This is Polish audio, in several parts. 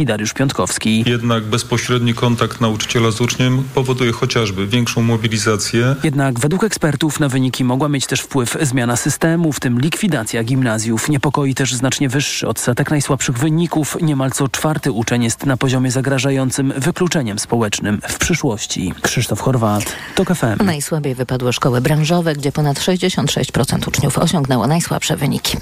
Edukacji Dariusz Piątkowski. Jednak bezpośredni kontakt nauczyciela z uczniem powoduje chociażby większą mobilizację. Jednak według ekspertów na wyniki mogła mieć też wpływ zmiana systemu, w tym likwidacja gimnazjów. Niepokoi też znacznie wyższy odsetek najsłabszych wyników. Niemal co czwarty uczeń jest na poziomie zagrażającym wykluczeniem społecznym w przyszłości. Krzysztof Chorwat, TOK FM. Najsłabiej wypadły szkoły branżowe, gdzie ponad 66% uczniów osiągnęło najsłabsze wyniki.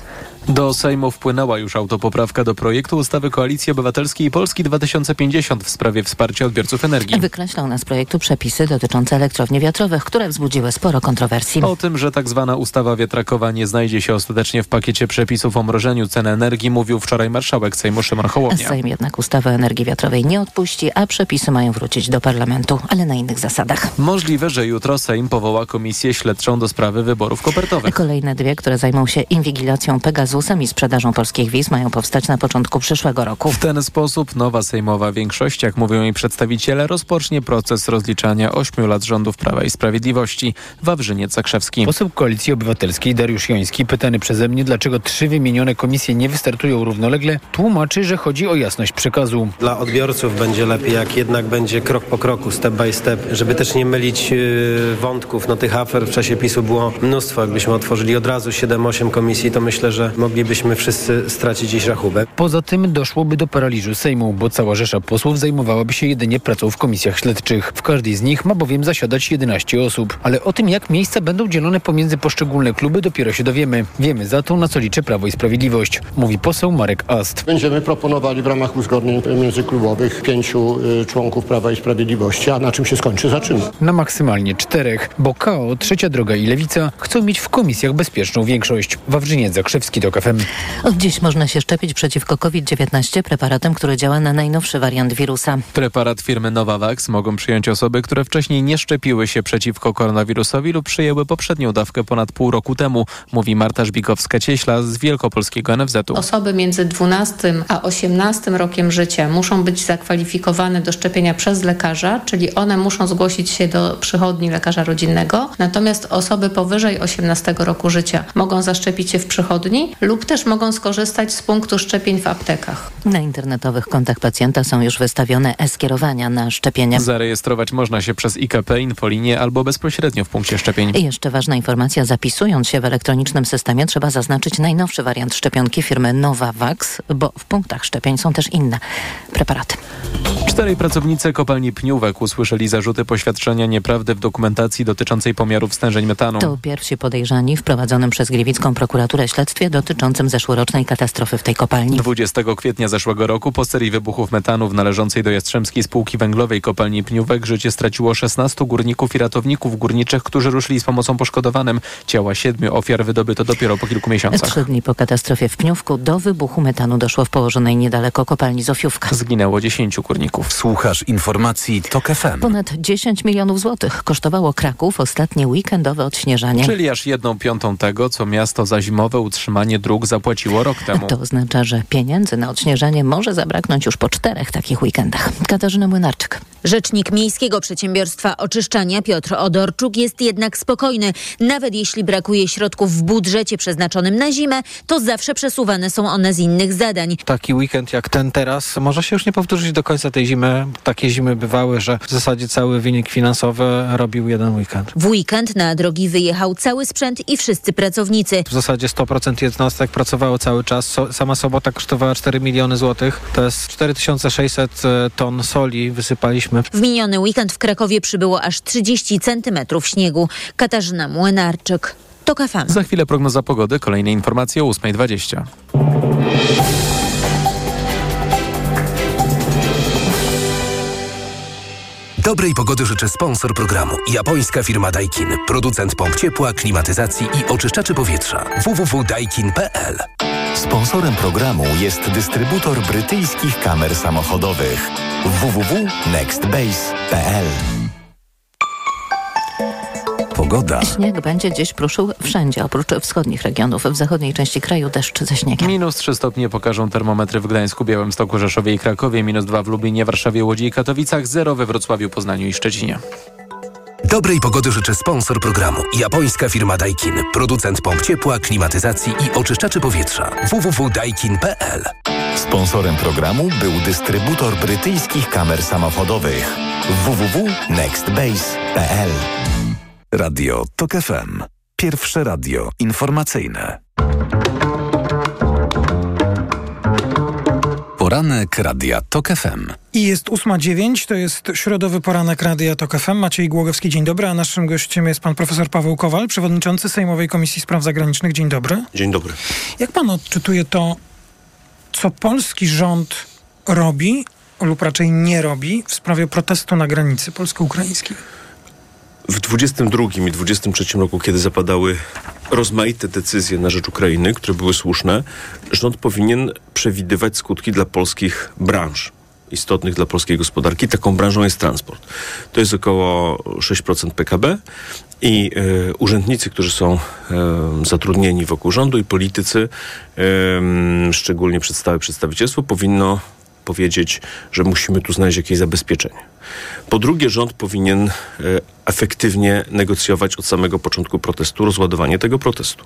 Do Sejmu wpłynęła już autopoprawka do projektu ustawy Koalicji Obywatelskiej Polski 2050 w sprawie wsparcia odbiorców energii. Wykreślał nas z projektu przepisy dotyczące elektrowni wiatrowych, które wzbudziły sporo kontrowersji. O tym, że tak zwana ustawa wiatrakowa nie znajdzie się ostatecznie w pakiecie przepisów o mrożeniu cen energii, mówił wczoraj marszałek Sejmu Szymon Hołownia. Sejm jednak ustawę o energii wiatrowej nie odpuści, a przepisy mają wrócić do parlamentu, ale na innych zasadach. Możliwe, że jutro Sejm powoła komisję śledczą do sprawy wyborów kopertowych. Kolejne dwie, które zajmą się inwigilacją Pegazusem i sprzedażą polskich wiz, mają powstać na początku przyszłego roku. W ten sposób nowa sejmowa większość, jak mówią jej przedstawiciele, rozpocznie proces rozliczania ośmiu lat rządów Prawa i Sprawiedliwości. Wawrzyniec Zakrzewski. Poseł Koalicji Obywatelskiej Dariusz Joński, pytany przeze mnie, dlaczego trzy wymienione komisje nie wystartują równolegle, tłumaczy, że chodzi o jasność przekazu. Dla odbiorców będzie lepiej, jak jednak będzie krok po kroku, step by step, żeby też nie mylić yy, wątków. No tych afer w czasie PiSu było mnóstwo. Jakbyśmy otworzyli od razu 7-8 komisji, to myślę, że moglibyśmy wszyscy stracić dziś rachubę. Poza tym doszłoby do paraliżu Sejmu, bo cała rzesza posłów zajmowałaby się jedynie pracą w komisjach śledczych. W każdej z nich ma bowiem zasiadać 11 osób. Ale o tym, jak miejsca będą dzielone pomiędzy poszczególne kluby, dopiero się dowiemy. Wiemy za to, na co liczy Prawo i Sprawiedliwość, mówi poseł Marek Ast. Będziemy proponowali w ramach uzgodnień międzyklubowych pięciu y, członków Prawa i Sprawiedliwości, a na czym się skończy, za czym? Na maksymalnie czterech, bo KO, Trzecia Droga i Lewica chcą mieć w komisjach bezpieczną większość. Wawrzyniec Zakrzewski, do KFM. Od dziś można się szczepić przeciwko COVID-19 preparatem, który działa na najnowszy wariant wirusa. Preparat firmy Novavax mogą przyjąć osoby, które wcześniej nie szczepiły się przeciwko koronawirusowi lub przyjęły poprzednią dawkę ponad pół roku temu, mówi Marta Żbikowska-Cieśla z Wielkopolskiego NFZ-u. Osoby między 12 a 18 rokiem życia muszą być zakwalifikowane do szczepienia przez lekarza, czyli one muszą zgłosić się do przychodni lekarza rodzinnego. Natomiast osoby powyżej 18 roku życia mogą zaszczepić się w przychodni lub też mogą skorzystać z punktu szczepień w aptekach. Na internetowych kontach pacjenta są już wystawione e-skierowania na szczepienia. Zarejestrować można się przez IKP, infolinię albo bezpośrednio w punkcie szczepień. I jeszcze ważna informacja, zapisując się w elektronicznym systemie trzeba zaznaczyć najnowszy wariant szczepionki firmy Novavax, bo w punktach szczepień są też inne preparaty. Czterej pracownicy kopalni Pniówek usłyszeli zarzuty poświadczenia nieprawdy w dokumentacji dotyczącej pomiarów stężeń metanu. To pierwsi podejrzani w prowadzonym przez Gliwicką prokuraturę śledztwie dotyczącym zeszłorocznej katastrofy w tej kopalni. 20 kwietnia zeszłego roku po serii wybuchów metanu w należącej do Jastrzębskiej Spółki Węglowej kopalni Pniówek życie straciło 16 górników i ratowników górniczych, którzy ruszyli z pomocą poszkodowanym. Ciała siedmiu ofiar wydobyto dopiero po kilku miesiącach. Trzy dni po katastrofie w Pniówku do wybuchu metanu doszło w położonej niedaleko kopalni Zofiówka. Zginęło 10 górników. Słuchasz informacji TOK FM. Ponad 10 milionów złotych kosztowało Kraków ostatnie weekendowe odśnieżanie. Czyli aż jedną piątą tego, co miasto za zimowe utrzymanie dróg zapłaciło rok temu. To oznacza, że pieniędzy na odśnieżanie może zabraknąć już po czterech takich weekendach. Katarzyna Młynarczyk. Rzecznik Miejskiego Przedsiębiorstwa Oczyszczania Piotr Odorczuk jest jednak spokojny. Nawet jeśli brakuje środków w budżecie przeznaczonym na zimę, to zawsze przesuwane są one z innych zadań. Taki weekend jak ten teraz może się już nie powtórzyć do końca tej zimy. Takie zimy bywały, że w zasadzie cały wynik finansowy robił jeden weekend. W weekend na drogi wyjechał cały sprzęt i wszyscy pracownicy. W zasadzie 100% jednostek pracowało cały czas. So, sama sobota kosztowała 4 miliony złotych. To jest 4600 ton soli wysypaliśmy. W miniony weekend w Krakowie przybyło aż 30 centymetrów śniegu. Katarzyna Młynarczyk. To FM. Za chwilę prognoza pogody, kolejne informacje o 8.20. Dobrej pogody życzę sponsor programu. Japońska firma Daikin. Producent pomp ciepła, klimatyzacji i oczyszczaczy powietrza. www.daikin.pl Sponsorem programu jest dystrybutor brytyjskich kamer samochodowych www.nextbase.pl Pogoda. Śnieg będzie dziś pruszył wszędzie, oprócz wschodnich regionów. W zachodniej części kraju deszcz ze śniegiem. Minus 3 stopnie pokażą termometry w Gdańsku, Białymstoku, Rzeszowie i Krakowie. Minus 2 w Lublinie, Warszawie, Łodzi i Katowicach. 0 we Wrocławiu, Poznaniu i Szczecinie. Dobrej pogody życzę sponsor programu. Japońska firma Daikin. Producent pomp ciepła, klimatyzacji i oczyszczaczy powietrza. www.daikin.pl Sponsorem programu był dystrybutor brytyjskich kamer samochodowych www.nextbase.pl Radio TOK FM. Pierwsze radio informacyjne. Poranek Radia TOK FM. I jest 8.09, to jest środowy poranek Radia TOK FM. Maciej Głogowski, dzień dobry, a naszym gościem jest pan profesor Paweł Kowal, przewodniczący Sejmowej Komisji Spraw Zagranicznych. Dzień dobry. Dzień dobry. Jak pan odczytuje to, co polski rząd robi, lub raczej nie robi, w sprawie protestu na granicy polsko-ukraińskiej? W 22 i 23 roku, kiedy zapadały rozmaite decyzje na rzecz Ukrainy, które były słuszne, rząd powinien przewidywać skutki dla polskich branż istotnych dla polskiej gospodarki. Taką branżą jest transport. To jest około 6% PKB i y, urzędnicy, którzy są y, zatrudnieni wokół rządu i politycy, y, szczególnie przedstawicielstwo, powinno powiedzieć, że musimy tu znaleźć jakieś zabezpieczenie. Po drugie, rząd powinien e, efektywnie negocjować od samego początku protestu rozładowanie tego protestu.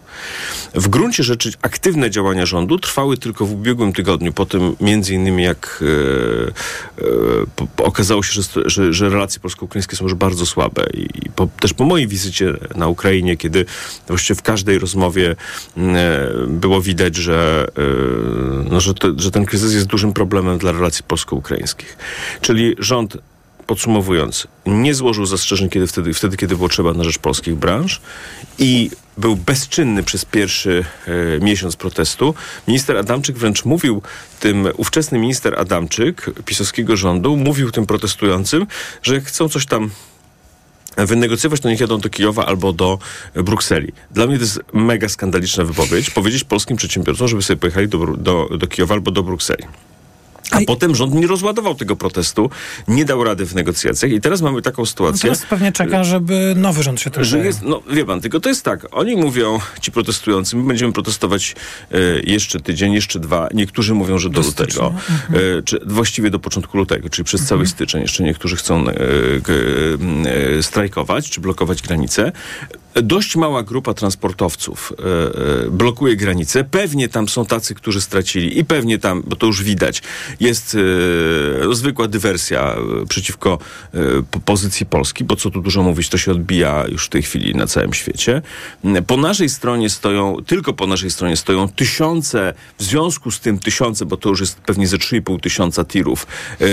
W gruncie rzeczy aktywne działania rządu trwały tylko w ubiegłym tygodniu, po tym między innymi jak e, e, okazało się, że, że, że, relacje polsko-ukraińskie są już bardzo słabe i po, też po mojej wizycie na Ukrainie, kiedy właściwie w każdej rozmowie e, było widać, że, e, no, że, to, że ten kryzys jest dużym problemem dla relacji polsko-ukraińskich. Czyli rząd podsumowując, nie złożył zastrzeżeń kiedy wtedy, wtedy, kiedy było trzeba na rzecz polskich branż i był bezczynny przez pierwszy e, miesiąc protestu. Minister Adamczyk wręcz mówił tym, ówczesny minister Adamczyk pisowskiego rządu, mówił tym protestującym, że chcą coś tam wynegocjować, to niech jadą do Kijowa albo do Brukseli. Dla mnie to jest mega skandaliczna wypowiedź. Powiedzieć polskim przedsiębiorcom, żeby sobie pojechali do, do, do Kijowa albo do Brukseli. A potem rząd nie rozładował tego protestu, nie dał rady w negocjacjach i teraz mamy taką sytuację. No teraz pewnie czeka, żeby nowy rząd się też że jest, No wie pan, tylko to jest tak, oni mówią, ci protestujący, my będziemy protestować e, jeszcze tydzień, jeszcze dwa. Niektórzy mówią, że do, do lutego, mhm. e, czy właściwie do początku lutego, czyli przez mhm. cały styczeń. Jeszcze niektórzy chcą e, strajkować, czy blokować granice dość mała grupa transportowców blokuje granicę. Pewnie tam są tacy, którzy stracili i pewnie tam, bo to już widać, jest e, zwykła dywersja e, przeciwko e, pozycji Polski, bo co tu dużo mówić, to się odbija już w tej chwili na całym świecie. Po naszej stronie stoją, tylko po naszej stronie stoją tysiące, w związku z tym tysiące, bo to już jest pewnie ze 3,5 tysiąca tirów, e,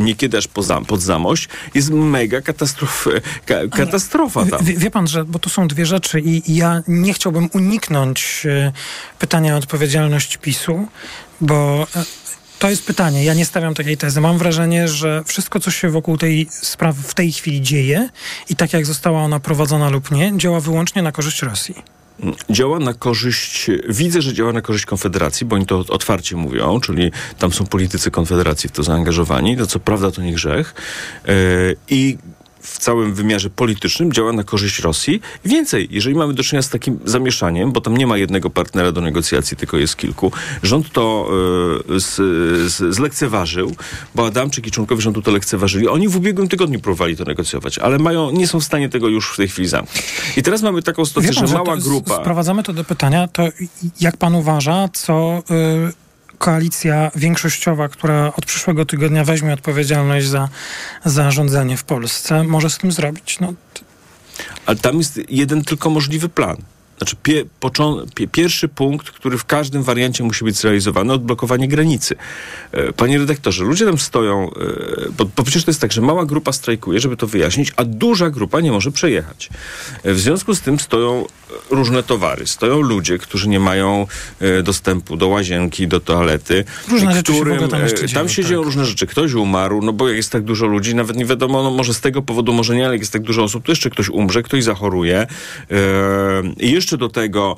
niekiedy aż pod zamość, jest mega katastrof, ka, katastrofa tam. Wie, wie pan, że, bo to są dwie rzeczy i ja nie chciałbym uniknąć e, pytania o odpowiedzialność PiSu, bo e, to jest pytanie. Ja nie stawiam takiej tezy. Mam wrażenie, że wszystko, co się wokół tej sprawy w tej chwili dzieje i tak jak została ona prowadzona lub nie, działa wyłącznie na korzyść Rosji działa na korzyść, widzę, że działa na korzyść Konfederacji, bo oni to otwarcie mówią, czyli tam są politycy Konfederacji w to zaangażowani, to co prawda to nie grzech. Yy, I w całym wymiarze politycznym działa na korzyść Rosji. Więcej, jeżeli mamy do czynienia z takim zamieszaniem, bo tam nie ma jednego partnera do negocjacji, tylko jest kilku, rząd to y, z, z, zlekceważył, bo Adamczyk i członkowie rządu to lekceważyli. Oni w ubiegłym tygodniu próbowali to negocjować, ale mają, nie są w stanie tego już w tej chwili zamknąć. I teraz mamy taką sytuację, pan, że mała grupa... Sprowadzamy to do pytania, to jak pan uważa, co... Y koalicja większościowa, która od przyszłego tygodnia weźmie odpowiedzialność za, za rządzenie w Polsce, może z tym zrobić. No. Ale tam jest jeden tylko możliwy plan. Znaczy, pie, pie, pierwszy punkt, który w każdym wariancie musi być zrealizowany, odblokowanie granicy. E, panie redaktorze, ludzie tam stoją, e, bo, bo, przecież to jest tak, że mała grupa strajkuje, żeby to wyjaśnić, a duża grupa nie może przejechać. E, w związku z tym stoją różne towary. Stoją ludzie, którzy nie mają dostępu do łazienki, do toalety. Różne którym, rzeczy tam, dzieją, tam się tak. dzieją różne rzeczy. Ktoś umarł, no bo jak jest tak dużo ludzi, nawet nie wiadomo, no może z tego powodu, może nie, ale jak jest tak dużo osób, to jeszcze ktoś umrze, ktoś zachoruje. I jeszcze jeszcze do tego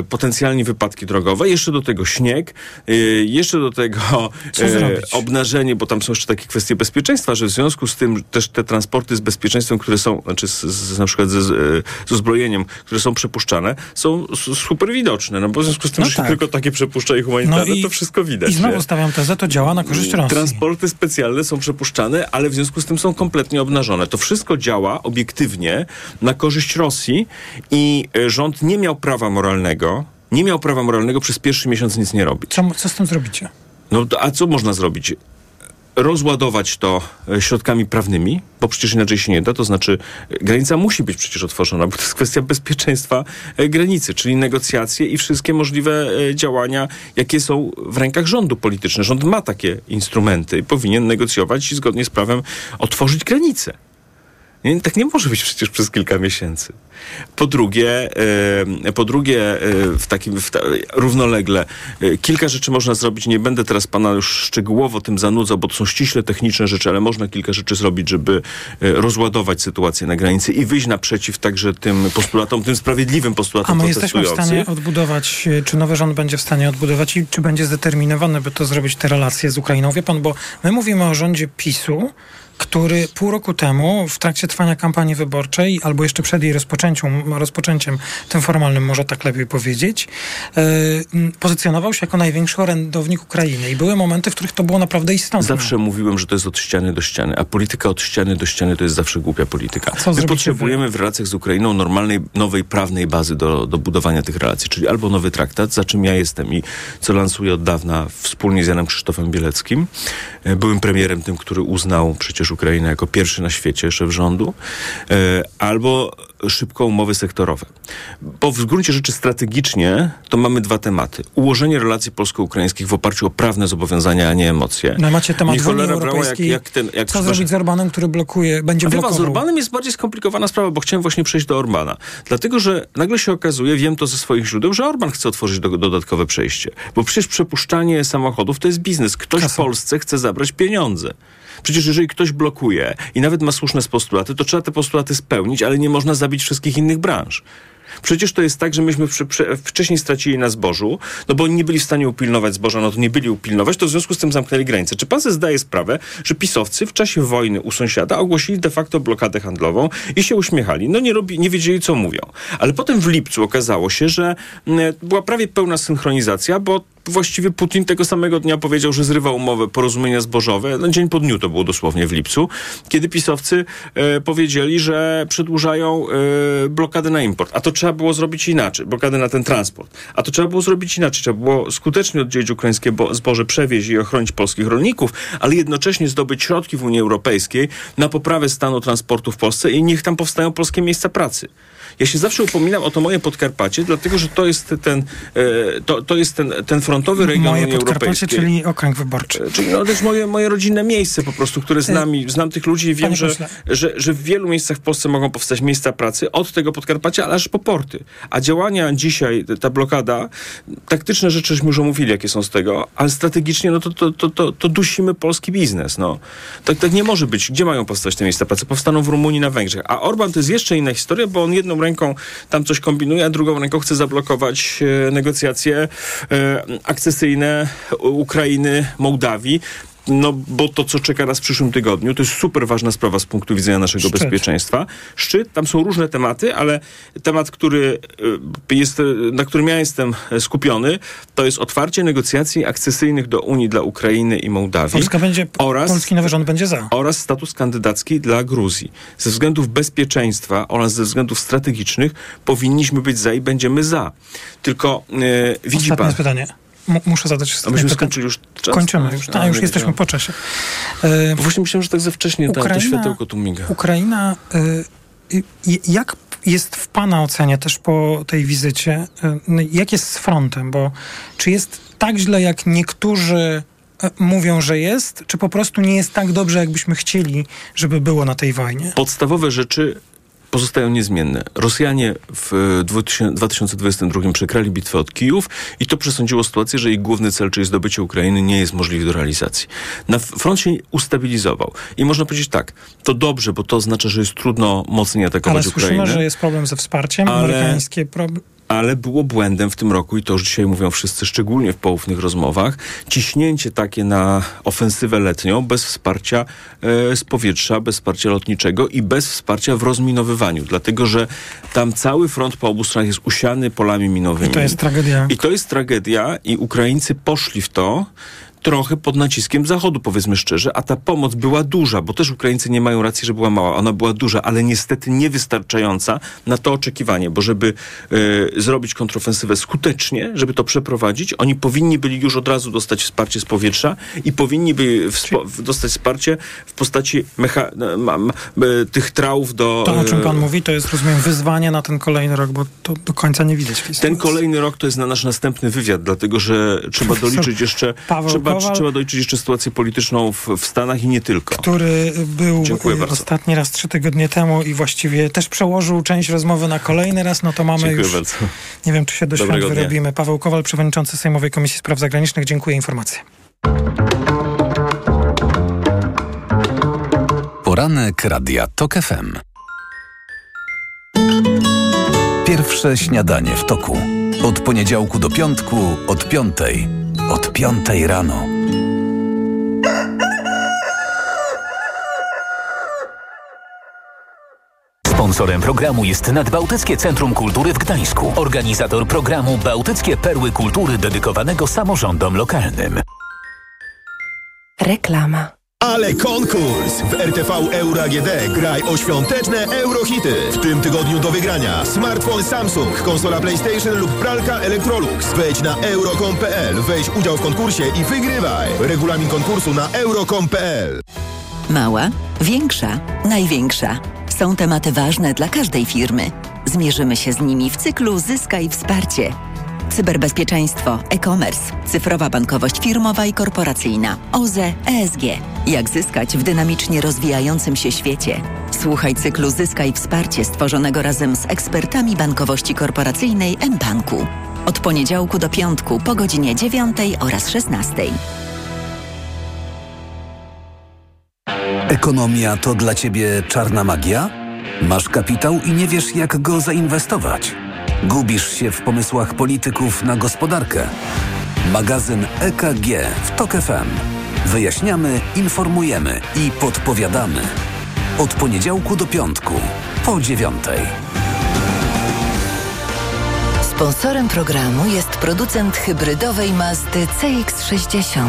y, potencjalnie wypadki drogowe, jeszcze do tego śnieg, y, jeszcze do tego y, obnażenie, bo tam są jeszcze takie kwestie bezpieczeństwa, że w związku z tym też te transporty z bezpieczeństwem, które są, znaczy z, z, na przykład ze, z uzbrojeniem, które są przepuszczane, są super widoczne, no bo w związku z tym, no że tak. się tylko takie przepuszcza i humanitarne, no i, to wszystko widać. I znowu nie? stawiam tezę, to działa na korzyść Rosji. Transporty specjalne są przepuszczane, ale w związku z tym są kompletnie obnażone. To wszystko działa obiektywnie na korzyść Rosji i rząd nie miał prawa moralnego, nie miał prawa moralnego przez pierwszy miesiąc nic nie robić. Co, co z tym zrobicie? No a co można zrobić? rozładować to e, środkami prawnymi, bo przecież inaczej się nie da, to znaczy e, granica musi być przecież otworzona, bo to jest kwestia bezpieczeństwa e, granicy, czyli negocjacje i wszystkie możliwe działania, jakie są w rękach rządu politycznego. Rząd ma takie instrumenty i powinien negocjować i zgodnie z prawem otworzyć granice. Nie, tak nie może być przecież przez kilka miesięcy. Po drugie, e, po drugie e, w takim w ta, równolegle e, kilka rzeczy można zrobić. Nie będę teraz pana już szczegółowo tym zanudzał, bo to są ściśle techniczne rzeczy, ale można kilka rzeczy zrobić, żeby rozładować sytuację na granicy i wyjść naprzeciw także tym postulatom, tym sprawiedliwym postulatom A my jesteśmy w stanie odbudować, czy nowy rząd będzie w stanie odbudować i czy będzie zdeterminowany, by to zrobić te relacje z Ukrainą? Wie pan, bo my mówimy o rządzie PiSu, który pół roku temu w trakcie trwania kampanii wyborczej, albo jeszcze przed jej rozpoczęciem, rozpoczęciem tym formalnym, może tak lepiej powiedzieć, yy, pozycjonował się jako największy orędownik Ukrainy. I były momenty, w których to było naprawdę istotne. Zawsze mówiłem, że to jest od ściany do ściany, a polityka od ściany do ściany to jest zawsze głupia polityka. Co My potrzebujemy wy? w relacjach z Ukrainą normalnej, nowej prawnej bazy do, do budowania tych relacji, czyli albo nowy traktat, za czym ja jestem i co lansuję od dawna wspólnie z Janem Krzysztofem Bieleckim. E, byłem premierem tym, który uznał przecież Ukrainę jako pierwszy na świecie szef rządu, e, albo szybko umowy sektorowe. Bo w gruncie rzeczy strategicznie to mamy dwa tematy. Ułożenie relacji polsko-ukraińskich w oparciu o prawne zobowiązania, a nie emocje. No macie temat Unii Europejskiej. Jak, jak ten, jak Co zrobić z Orbanem, który blokuje, będzie a blokował? z Orbanem jest bardziej skomplikowana sprawa, bo chciałem właśnie przejść do Orbana. Dlatego, że nagle się okazuje, wiem to ze swoich źródeł, że Orban chce otworzyć do, dodatkowe przejście. Bo przecież przepuszczanie samochodów to jest biznes. Ktoś Kasa. w Polsce chce zabrać pieniądze. Przecież jeżeli ktoś blokuje i nawet ma słuszne postulaty, to trzeba te postulaty spełnić, ale nie można zabić wszystkich innych branż. Przecież to jest tak, że myśmy wcześniej stracili na zbożu, no bo nie byli w stanie upilnować zboża, no to nie byli upilnować, to w związku z tym zamknęli granice. Czy pan sobie zdaje sprawę, że pisowcy w czasie wojny u sąsiada ogłosili de facto blokadę handlową i się uśmiechali? No nie, robi, nie wiedzieli, co mówią. Ale potem w lipcu okazało się, że mm, była prawie pełna synchronizacja, bo właściwie Putin tego samego dnia powiedział, że zrywa umowę, porozumienia zbożowe. No, dzień po dniu to było dosłownie w lipcu, kiedy pisowcy e, powiedzieli, że przedłużają e, blokadę na import. A to trzeba było zrobić inaczej, blokadę na ten transport. A to trzeba było zrobić inaczej. Trzeba było skutecznie oddzielić ukraińskie zboże, przewieźć i ochronić polskich rolników, ale jednocześnie zdobyć środki w Unii Europejskiej na poprawę stanu transportu w Polsce i niech tam powstają polskie miejsca pracy. Ja się zawsze upominam o to moje Podkarpacie, dlatego że to jest ten, e, to, to jest ten, ten frontowy region moje Unii Europejskiej. czyli okręg wyborczy. E, czyli no, to jest moje, moje rodzinne miejsce po prostu, które znam, znam tych ludzi i wiem, że, że, że w wielu miejscach w Polsce mogą powstać miejsca pracy od tego Podkarpacia, aż po porty. A działania dzisiaj, ta blokada, taktyczne rzeczy żeśmy już omówili, jakie są z tego, ale strategicznie no to, to, to, to, to dusimy polski biznes. No. Tak, tak nie może być. Gdzie mają powstać te miejsca pracy? Powstaną w Rumunii, na Węgrzech. A Orban to jest jeszcze inna historia, bo on jedną ręką tam coś kombinuje, a drugą ręką chce zablokować e, negocjacje e, akcesyjne Ukrainy, Mołdawii. No, bo to, co czeka nas w przyszłym tygodniu, to jest super ważna sprawa z punktu widzenia naszego Szczyt. bezpieczeństwa. Szczyt, tam są różne tematy, ale temat, który y, jest, na którym ja jestem skupiony, to jest otwarcie negocjacji akcesyjnych do Unii dla Ukrainy i Mołdawii. Polska będzie, oraz, polski nowy rząd będzie za. Oraz status kandydacki dla Gruzji. Ze względów bezpieczeństwa oraz ze względów strategicznych powinniśmy być za i będziemy za. Tylko yy, widzi Ostatnie pan... pytanie muszę zadać A myśmy skończyli już czas? Kończymy już, a, już jesteśmy po czasie. E, właśnie myślałem, że tak za wcześnie Ukraina, to światełko tu miga. Ukraina, e, jak jest w Pana ocenie też po tej wizycie, e, jak jest z frontem? Bo czy jest tak źle, jak niektórzy mówią, że jest, czy po prostu nie jest tak dobrze, jakbyśmy chcieli, żeby było na tej wojnie? Podstawowe rzeczy pozostają niezmienne. Rosjanie w 2022 przekrali bitwę od Kijów i to przesądziło sytuację, że ich główny cel, czyli zdobycie Ukrainy, nie jest możliwy do realizacji. Na front się ustabilizował. I można powiedzieć tak, to dobrze, bo to oznacza, że jest trudno mocniej atakować Ale Ukrainę. Ale słyszymy, że jest problem ze wsparciem, ale... amerykańskie problemy ale było błędem w tym roku i to już dzisiaj mówią wszyscy, szczególnie w poufnych rozmowach, ciśnięcie takie na ofensywę letnią bez wsparcia e, z powietrza, bez wsparcia lotniczego i bez wsparcia w rozminowywaniu, dlatego że tam cały front po obu stronach jest usiany polami minowymi. I to jest tragedia. I to jest tragedia i Ukraińcy poszli w to trochę pod naciskiem Zachodu, powiedzmy szczerze, a ta pomoc była duża, bo też Ukraińcy nie mają racji, że była mała. Ona była duża, ale niestety niewystarczająca na to oczekiwanie, bo żeby e, zrobić kontrofensywę skutecznie, żeby to przeprowadzić, oni powinni byli już od razu dostać wsparcie z powietrza i powinni byli dostać wsparcie w postaci mecha- ma, ma, e, tych trałów do... To, o czym pan e, mówi, to jest, rozumiem, wyzwanie na ten kolejny rok, bo to do końca nie widać Ten kolejny rok to jest na nasz następny wywiad, dlatego że trzeba doliczyć jeszcze, Paweł trzeba, Kowal. trzeba doliczyć jeszcze sytuację polityczną w, w Stanach i nie tylko. który był Dziękuję bardzo. ostatni raz trzy tygodnie temu i właściwie też przełożył część rozmowy na kolejny raz, no to mamy Dziękuję już, bardzo. nie wiem czy się do świąt Dobrego dnia. wyrobimy. Paweł Kowal, przewodniczący Sejmowej Komisji Spraw Zagranicznych, dziękuję informacje. Poranek Radia TOK FM. Pierwsze śniadanie w toku. Od poniedziałku do piątku, od piątej. Od piątej rano. Sponsorem programu jest Nadbałtyckie Centrum Kultury w Gdańsku. Organizator programu Bałtyckie Perły Kultury dedykowanego samorządom lokalnym. Reklama. Ale konkurs! W RTV Euro AGD graj o świąteczne eurohity. W tym tygodniu do wygrania smartfon Samsung, konsola PlayStation lub pralka Electrolux. Wejdź na euro.com.pl, weź udział w konkursie i wygrywaj. Regulamin konkursu na euro.com.pl. Mała, większa, największa. Są tematy ważne dla każdej firmy. Zmierzymy się z nimi w cyklu Zyskaj Wsparcie. Cyberbezpieczeństwo, e-commerce, cyfrowa bankowość firmowa i korporacyjna, OZE, ESG. Jak zyskać w dynamicznie rozwijającym się świecie? Słuchaj cyklu Zyskaj Wsparcie stworzonego razem z ekspertami bankowości korporacyjnej mBanku. Od poniedziałku do piątku po godzinie 9 oraz 16. Ekonomia to dla ciebie czarna magia? Masz kapitał i nie wiesz, jak go zainwestować? Gubisz się w pomysłach polityków na gospodarkę? Magazyn EKG w TOK FM. Wyjaśniamy, informujemy i podpowiadamy. Od poniedziałku do piątku, po dziewiątej. Sponsorem programu jest producent hybrydowej Mazdy CX-60.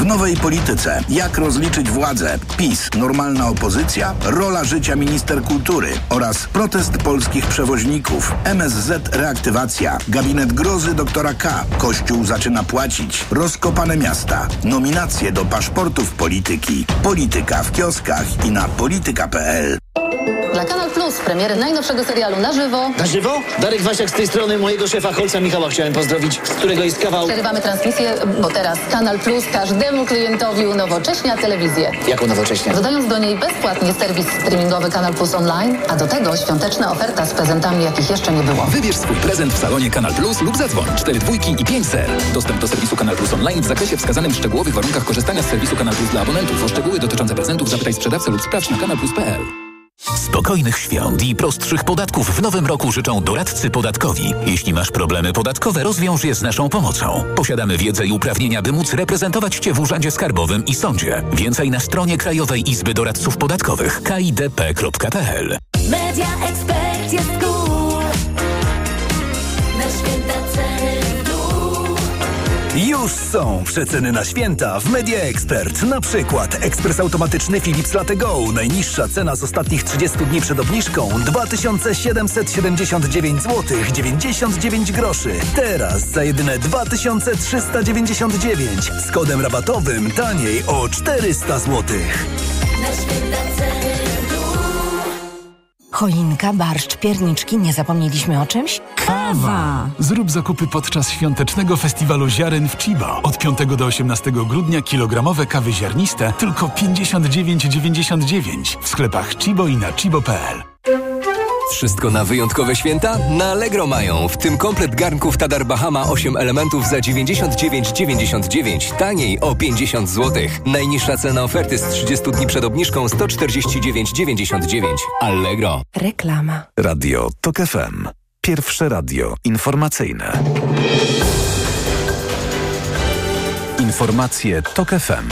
W nowej polityce. Jak rozliczyć władzę? PiS, normalna opozycja, rola życia minister kultury oraz protest polskich przewoźników. MSZ reaktywacja. Gabinet grozy doktora K. Kościół zaczyna płacić. Rozkopane miasta. Nominacje do paszportów polityki. Polityka w kioskach i na polityka.pl. Dla Kanal Plus premiery najnowszego serialu na żywo. Na żywo? Darek Wasiak z tej strony mojego szefa Holca Michała chciałem pozdrowić, z którego jest kawał... Przerywamy transmisję, bo teraz Kanal Plus każdemu klientowi unowocześnia telewizję. Jaką nowocześnie? Dodając do niej bezpłatnie serwis streamingowy Kanal Plus Online, a do tego świąteczna oferta z prezentami, jakich jeszcze nie było. Wybierz swój prezent w salonie Kanal Plus lub zadzwoń 4 dwójki i 5 ser. Dostęp do serwisu Kanal Plus Online w zakresie wskazanym w szczegółowych warunkach korzystania z serwisu Kanal Plus dla abonentów. O szczegóły dotyczące prezentów zapytaj sprzedawcę lub sprawdź na kanalplus.pl. Spokojnych świąt i prostszych podatków w nowym roku życzą doradcy podatkowi. Jeśli masz problemy podatkowe, rozwiąż je z naszą pomocą. Posiadamy wiedzę i uprawnienia, by móc reprezentować Cię w Urzędzie Skarbowym i Sądzie. Więcej na stronie Krajowej Izby Doradców Podatkowych kidp.pl Media Expert Już są przeceny na święta w Media Expert. Na przykład ekspres automatyczny Philips Latte Go. Najniższa cena z ostatnich 30 dni przed obniżką 2779 zł 99 groszy. Teraz za jedyne 2399 z kodem rabatowym taniej o 400 zł. Na święta ceny. Choinka, barszcz, pierniczki, nie zapomnieliśmy o czymś? Kawa! Zrób zakupy podczas świątecznego festiwalu ziaren w Chiba. Od 5 do 18 grudnia kilogramowe kawy ziarniste tylko 59,99 w sklepach Chibo i na chibo.pl. Wszystko na wyjątkowe święta? Na Allegro mają, w tym komplet garnków Tadar Bahama 8 elementów za 99,99, taniej o 50 zł. Najniższa cena oferty z 30 dni przed obniżką 149,99. Allegro. Reklama. Radio TOK FM. Pierwsze radio informacyjne. Informacje TOK FM.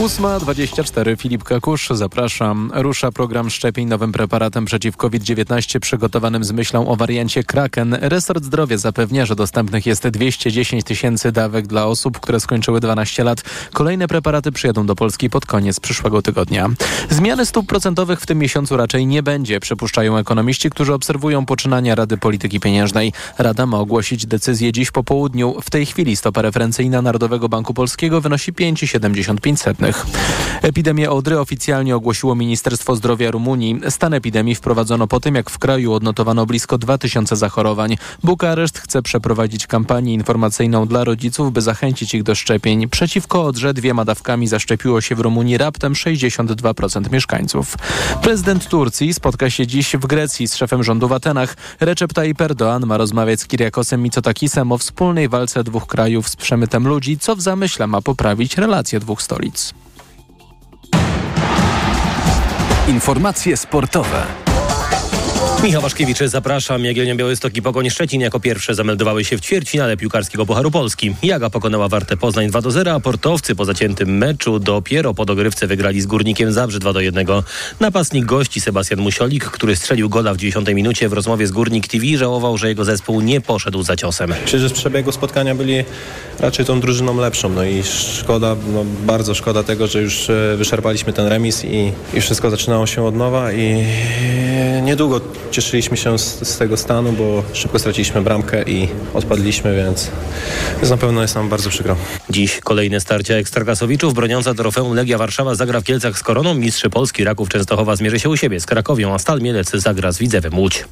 8.24 Filip Kakusz, zapraszam. Rusza program szczepień nowym preparatem przeciw COVID-19 przygotowanym z myślą o wariancie Kraken. Resort Zdrowia zapewnia, że dostępnych jest 210 tysięcy dawek dla osób, które skończyły 12 lat. Kolejne preparaty przyjadą do Polski pod koniec przyszłego tygodnia. Zmiany stóp procentowych w tym miesiącu raczej nie będzie, przypuszczają ekonomiści, którzy obserwują poczynania Rady Polityki Pieniężnej. Rada ma ogłosić decyzję dziś po południu. W tej chwili stopa referencyjna Narodowego Banku Polskiego wynosi 5,75. Epidemię Odry oficjalnie ogłosiło Ministerstwo Zdrowia Rumunii. Stan epidemii wprowadzono po tym, jak w kraju odnotowano blisko 2000 zachorowań. Bukareszt chce przeprowadzić kampanię informacyjną dla rodziców, by zachęcić ich do szczepień. Przeciwko Odrze dwiema dawkami zaszczepiło się w Rumunii raptem 62% mieszkańców. Prezydent Turcji spotka się dziś w Grecji z szefem rządu w Atenach. Recep Tayyip Erdoğan ma rozmawiać z Kiriakosem Mitsotakisem o wspólnej walce dwóch krajów z przemytem ludzi, co w zamyśle ma poprawić relacje dwóch stolic. Informacje sportowe. Michał Waszkiewicz, zapraszam. Jagiellonia Białystok i Pogoń Szczecin jako pierwsze zameldowały się w ćwierćfinale piłkarskiego Pucharu Polski. Jaga pokonała Wartę Poznań 2 do 0, a portowcy po zaciętym meczu dopiero po dogrywce wygrali z Górnikiem Zabrze 2 do 1. Napastnik gości Sebastian Musiolik, który strzelił gola w 90 minucie w rozmowie z Górnik TV żałował, że jego zespół nie poszedł za ciosem. Myślę, że z przebiegu spotkania byli raczej tą drużyną lepszą. No i szkoda, no bardzo szkoda tego, że już e, wyczerpaliśmy ten remis i, i wszystko zaczynało się od nowa i niedługo cieszyliśmy się z, z tego stanu, bo szybko straciliśmy bramkę i odpadliśmy, więc, więc na pewno jest nam bardzo przykro. Dziś kolejne starcia ekstraklasowiczów. Broniąca trofeum Legia Warszawa zagra w Kielcach z Koroną. Mistrz Polski Raków Częstochowa zmierzy się u siebie z Krakowią, a Stal Mielec zagra z Widzewem Łódź.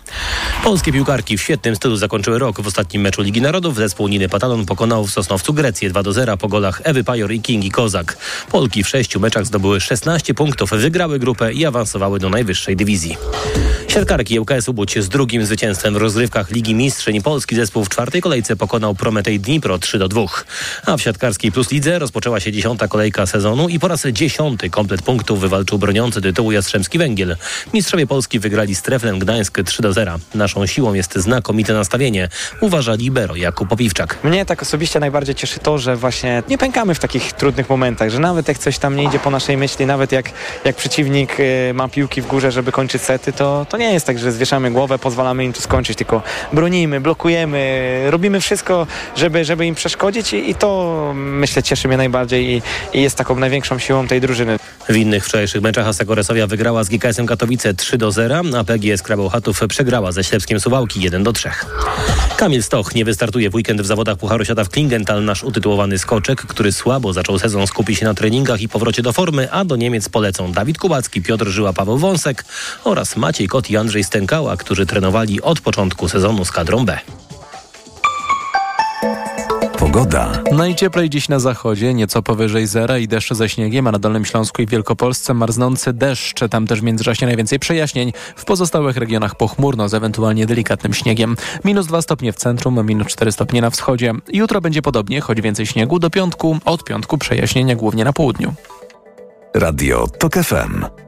Polskie piłkarki w świetnym stylu zakończyły rok. W ostatnim meczu Ligi Narodów zespół Niny Patalon pokonał w Sosnowcu Grecję 2 do 0 po golach Ewy Pajor i Kingi Kozak. Polki w sześciu meczach zdobyły 16 punktów, wygrały grupę i awansowały do najwyższej dywizji. Siatkarki ŁKS Łódź z drugim zwycięstwem w rozgrywkach Ligi Mistrzyń Polski zespół w czwartej kolejce pokonał Prometej Dnipro 3 do 2. A w siatkarskiej Plus Lidze rozpoczęła się dziesiąta kolejka sezonu i po raz dziesiąty komplet punktów wywalczył broniący tytułu Jastrzębski Węgiel. Mistrzowie Polski wygrali z Treflem Gdańsk 3 do 0. Naszą siłą jest znakomite nastawienie, uważa libero Jakub Popiwczak. Mnie tak osobiście najbardziej cieszy to, że właśnie nie pękamy w takich trudnych momentach, że nawet jak coś tam nie idzie po naszej myśli, nawet jak, jak przeciwnik y, ma piłki w górze, żeby kończyć sety, to, to nie jest tak, że zwieszamy głowę, pozwalamy im to skończyć, tylko bronimy, blokujemy, robimy wszystko, żeby, żeby im przeszkodzić i, i to myślę cieszy mnie najbardziej i, i jest taką największą siłą tej drużyny. W innych wczorajszych meczach Aseko Resowia wygrała z GKS-em Katowice 3 do 0, a PGS Krabełchatów przegrała ze Ślepskiem Suwałki 1 do 3. Kamil Stoch nie wystartuje w weekend w zawodach Pucharu Świata w Klingenthal. Nasz utytułowany skoczek, który słabo zaczął sezon, skupi się na treningach i powrocie do formy, a do Niemiec polecą Dawid Kubacki, Piotr Żyła, Paweł Wąsek oraz Maciej Kot i Andrzej Stękała, którzy trenowali od początku sezonu z kadrą B. Pogoda. Najcieplej dziś na zachodzie, nieco powyżej zera i deszcz ze śniegiem, a na Dolnym Śląsku i Wielkopolsce marznący deszcz. Tam też w międzyczasie najwięcej przejaśnień. W pozostałych regionach pochmurno z ewentualnie delikatnym śniegiem. Minus 2 stopnie w centrum, minus 4 stopnie na wschodzie. Jutro będzie podobnie, choć więcej śniegu do piątku. Od piątku przejaśnienia głównie na południu. Radio TOK FM.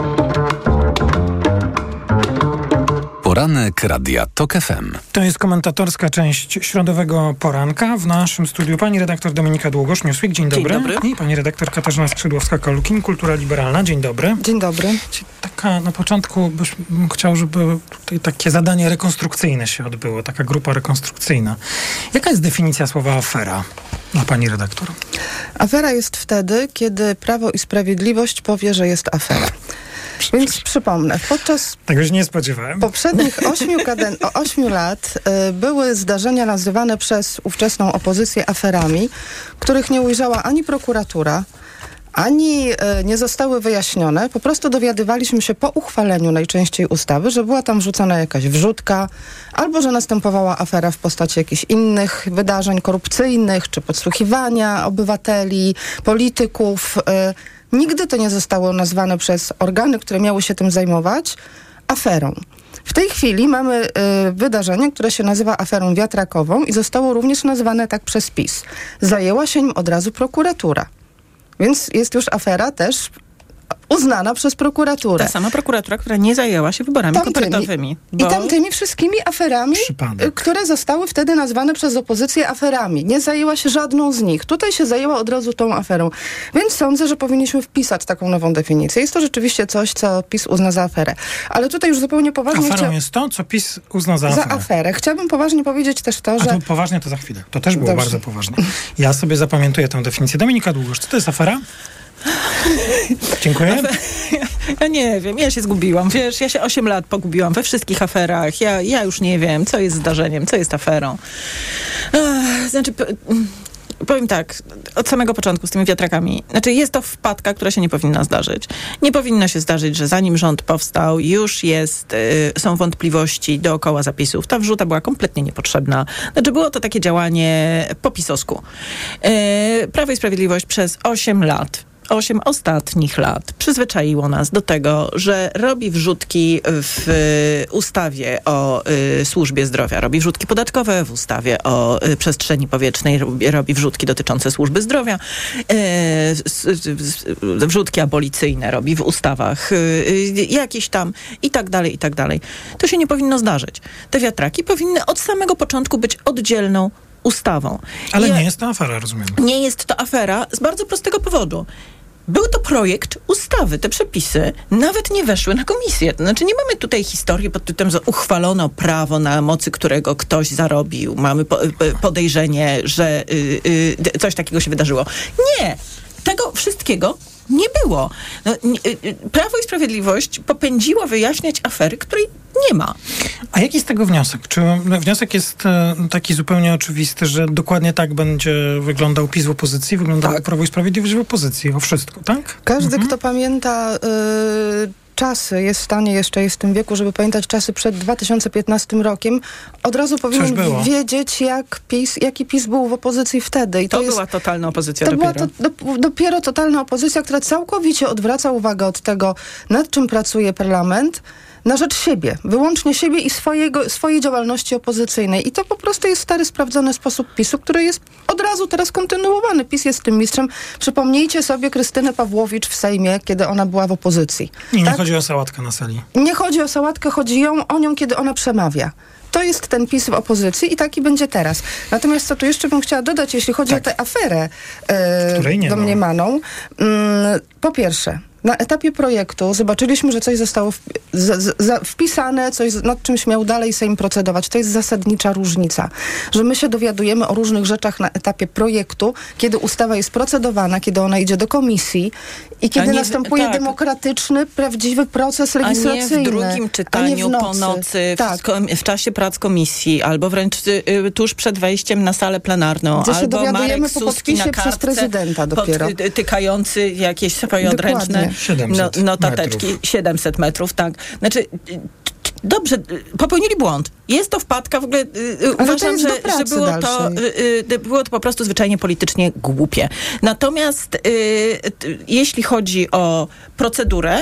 Poranek Radia TOK FM. To jest komentatorska część środowego poranka. W naszym studiu pani redaktor Dominika Długosz-Newsweek. Dzień dobry. Dzień dobry. I pani redaktor Katarzyna Skrzydłowska-Kalukin, Kultura Liberalna. Dzień dobry. Dzień dobry. Taka na początku byś, bym chciał, żeby tutaj takie zadanie rekonstrukcyjne się odbyło, taka grupa rekonstrukcyjna. Jaka jest definicja słowa afera dla pani redaktor? Afera jest wtedy, kiedy Prawo i Sprawiedliwość powie, że jest afera. Więc przypomnę, podczas Tego się nie spodziewałem. poprzednich ośmiu, kaden- ośmiu lat y, były zdarzenia nazywane przez ówczesną opozycję aferami, których nie ujrzała ani prokuratura, ani y, nie zostały wyjaśnione. Po prostu dowiadywaliśmy się po uchwaleniu najczęściej ustawy, że była tam wrzucona jakaś wrzutka, albo że następowała afera w postaci jakichś innych wydarzeń korupcyjnych, czy podsłuchiwania obywateli, polityków. y, Nigdy to nie zostało nazwane przez organy, które miały się tym zajmować, aferą. W tej chwili mamy y, wydarzenie, które się nazywa aferą wiatrakową i zostało również nazwane tak przez PiS. Zajęła się nim od razu prokuratura. Więc jest już afera też uznana przez prokuraturę. Ta sama prokuratura, która nie zajęła się wyborami Tamtymi. kopertowymi. I tamtymi wszystkimi aferami, y, które zostały wtedy nazwane przez opozycję aferami. Nie zajęła się żadną z nich. Tutaj się zajęła od razu tą aferą. Więc sądzę, że powinniśmy wpisać taką nową definicję. Jest to rzeczywiście coś, co PiS uzna za aferę. Ale tutaj już zupełnie poważnie... Aferą chcia- jest to, co PiS uzna za za aferę. aferę. Chciałabym poważnie powiedzieć też to, A że... to poważnie to za chwilę. To też było Dobrze. bardzo poważnie. Ja sobie zapamiętuję tę definicję. Dominika Długosz, co to jest afera? Dziękuję. Ja nie wiem, ja się zgubiłam. Wiesz, ja się 8 lat pogubiłam we wszystkich aferach. Ja, ja już nie wiem, co jest zdarzeniem, co jest aferą. Znaczy, p- powiem tak, od samego początku z tymi wiatrakami. Znaczy, jest to wpadka, która się nie powinna zdarzyć. Nie powinno się zdarzyć, że zanim rząd powstał, już jest, y, są wątpliwości dookoła zapisów. Ta wrzuta była kompletnie niepotrzebna. Znaczy, było to takie działanie po pisowsku. Y, Prawo i Sprawiedliwość przez 8 lat osiem ostatnich lat przyzwyczaiło nas do tego, że robi wrzutki w y, ustawie o y, służbie zdrowia, robi wrzutki podatkowe w ustawie o y, przestrzeni powietrznej, robi, wrzutki dotyczące służby zdrowia, wrzutki abolicyjne robi w ustawach jakieś tam i tak dalej, i tak dalej. To się nie powinno zdarzyć. Te wiatraki powinny od samego początku być oddzielną ustawą. Ale Ja- nie jest to afera, rozumiem. nie jest to afera z bardzo prostego powodu. Był to projekt ustawy. Te przepisy nawet nie weszły na komisję. To znaczy nie mamy tutaj historii pod tytułem, że uchwalono prawo, na mocy którego ktoś zarobił. Mamy po, y, podejrzenie, że y, y, coś takiego się wydarzyło. Nie! Tego wszystkiego nie było. No, nie, Prawo i Sprawiedliwość popędziło wyjaśniać afery, której nie ma. A jaki jest tego wniosek? Czy wniosek jest e, taki zupełnie oczywisty, że dokładnie tak będzie wyglądał PiS w opozycji, wyglądało Prawo i Sprawiedliwość w opozycji, o wszystko, tak? Każdy, kto pamięta y, czasy, jest w stanie jeszcze, jest w tym wieku, żeby pamiętać czasy przed 2015 rokiem, od razu powinien wiedzieć, jak PiS, jaki PiS był w opozycji wtedy. I To, to, jest, była totalna opozycja to dopiero. była to, do, dopiero totalna opozycja, która całkowicie odwraca uwagę od tego, nad czym pracuje parlament, na rzecz siebie, wyłącznie siebie i swojego, swojej działalności opozycyjnej. I to po prostu jest stary, sprawdzony sposób PiSu, który jest od razu teraz kontynuowany. PiS jest tym mistrzem. Przypomnijcie sobie Krystynę Pawłowicz w Sejmie, kiedy ona była w opozycji. I nie Tak? chodzi o sałatkę na sali. Nie chodzi o sałatkę, chodzi ją, o nią, kiedy ona przemawia. To jest ten PiS w opozycji i taki będzie teraz. Natomiast co tu jeszcze bym chciała dodać, jeśli chodzi o tę aferę e, nie ma. domniemaną. Mm, po pierwsze, na etapie projektu zobaczyliśmy, że coś zostało wpi- z, z, wpisane, coś nad czymś miał dalej Sejm procedować. To jest zasadnicza różnica, że my się dowiadujemy o różnych rzeczach na etapie projektu, kiedy ustawa jest procedowana, kiedy ona idzie do komisji i kiedy nie w- następuje tak. demokratyczny, prawdziwy proces A nie legislacyjny. w drugim czytaniu w po nocy, w, Tak. kom- w czasie prac komisji, albo wręcz y, y, tuż przed wejściem na salę plenarną, Gdzie się albo dowiadujemy Marek po Suski na podpisie przez kartce prezydenta dopiero. Pod, y, tykający jakieś swoje odręczne 700 no, notateczki. metrów. 700 metrów, tak. Znaczy... y, Dobrze, y, popełnili błąd. Jest to wpadka, w ogóle y, y, to uważam, że, że było, to, dalszej. y, y, było to po prostu zwyczajnie politycznie głupie. Natomiast y, t- jeśli chodzi o procedurę,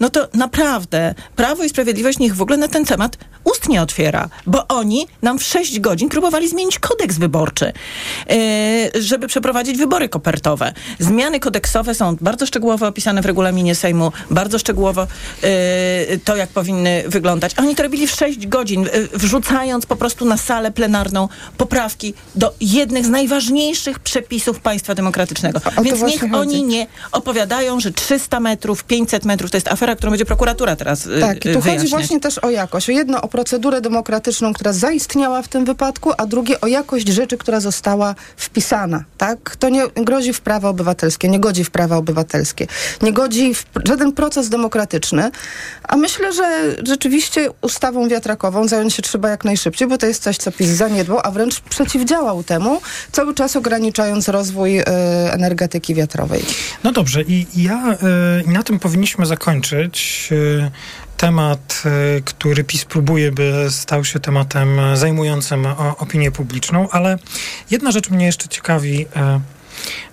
no to naprawdę Prawo i Sprawiedliwość niech w ogóle na ten temat ust nie otwiera, bo oni nam w 6 godzin próbowali zmienić kodeks wyborczy, yy, żeby przeprowadzić wybory kopertowe. Zmiany kodeksowe są bardzo szczegółowo opisane w regulaminie Sejmu, bardzo szczegółowo yy, to, jak powinny wyglądać. Oni to robili w 6 godzin, yy, wrzucając po prostu na salę plenarną poprawki do jednych z najważniejszych przepisów państwa demokratycznego. Więc niech chodzi. oni nie opowiadają, że 300 metrów, 500 metrów to jest afera, którą będzie prokuratura teraz yy, Tak, i tu wyjaśniać. chodzi właśnie też o jakość. O jedno o procedurę demokratyczną, która zaistniała w tym wypadku, a drugie o jakość rzeczy, która została wpisana. Tak? To nie grozi w prawa obywatelskie, nie godzi w prawa obywatelskie, nie godzi w żaden proces demokratyczny. A myślę, że rzeczywiście ustawą wiatrakową zająć się trzeba jak najszybciej, bo to jest coś, co PiS zaniedbał, a wręcz przeciwdziałał temu, cały czas ograniczając rozwój e, energetyki wiatrowej. No dobrze, i ja y, i na tym powinniśmy zakończyć. Y, Temat, y, który PiS próbuje, by stał się tematem zajmującym opinię publiczną, ale jedna rzecz mnie jeszcze ciekawi. y,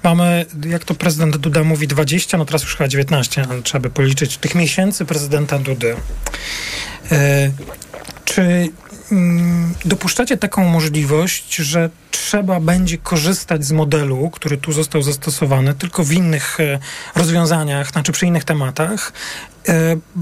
Mamy, jak to prezydent Duda mówi, 20, no teraz już chyba 19, ale trzeba by policzyć tych miesięcy prezydenta Dudy. E, czy mm, dopuszczacie taką możliwość, że trzeba będzie korzystać z modelu, który tu został zastosowany, tylko w innych e, rozwiązaniach, znaczy przy innych tematach, e,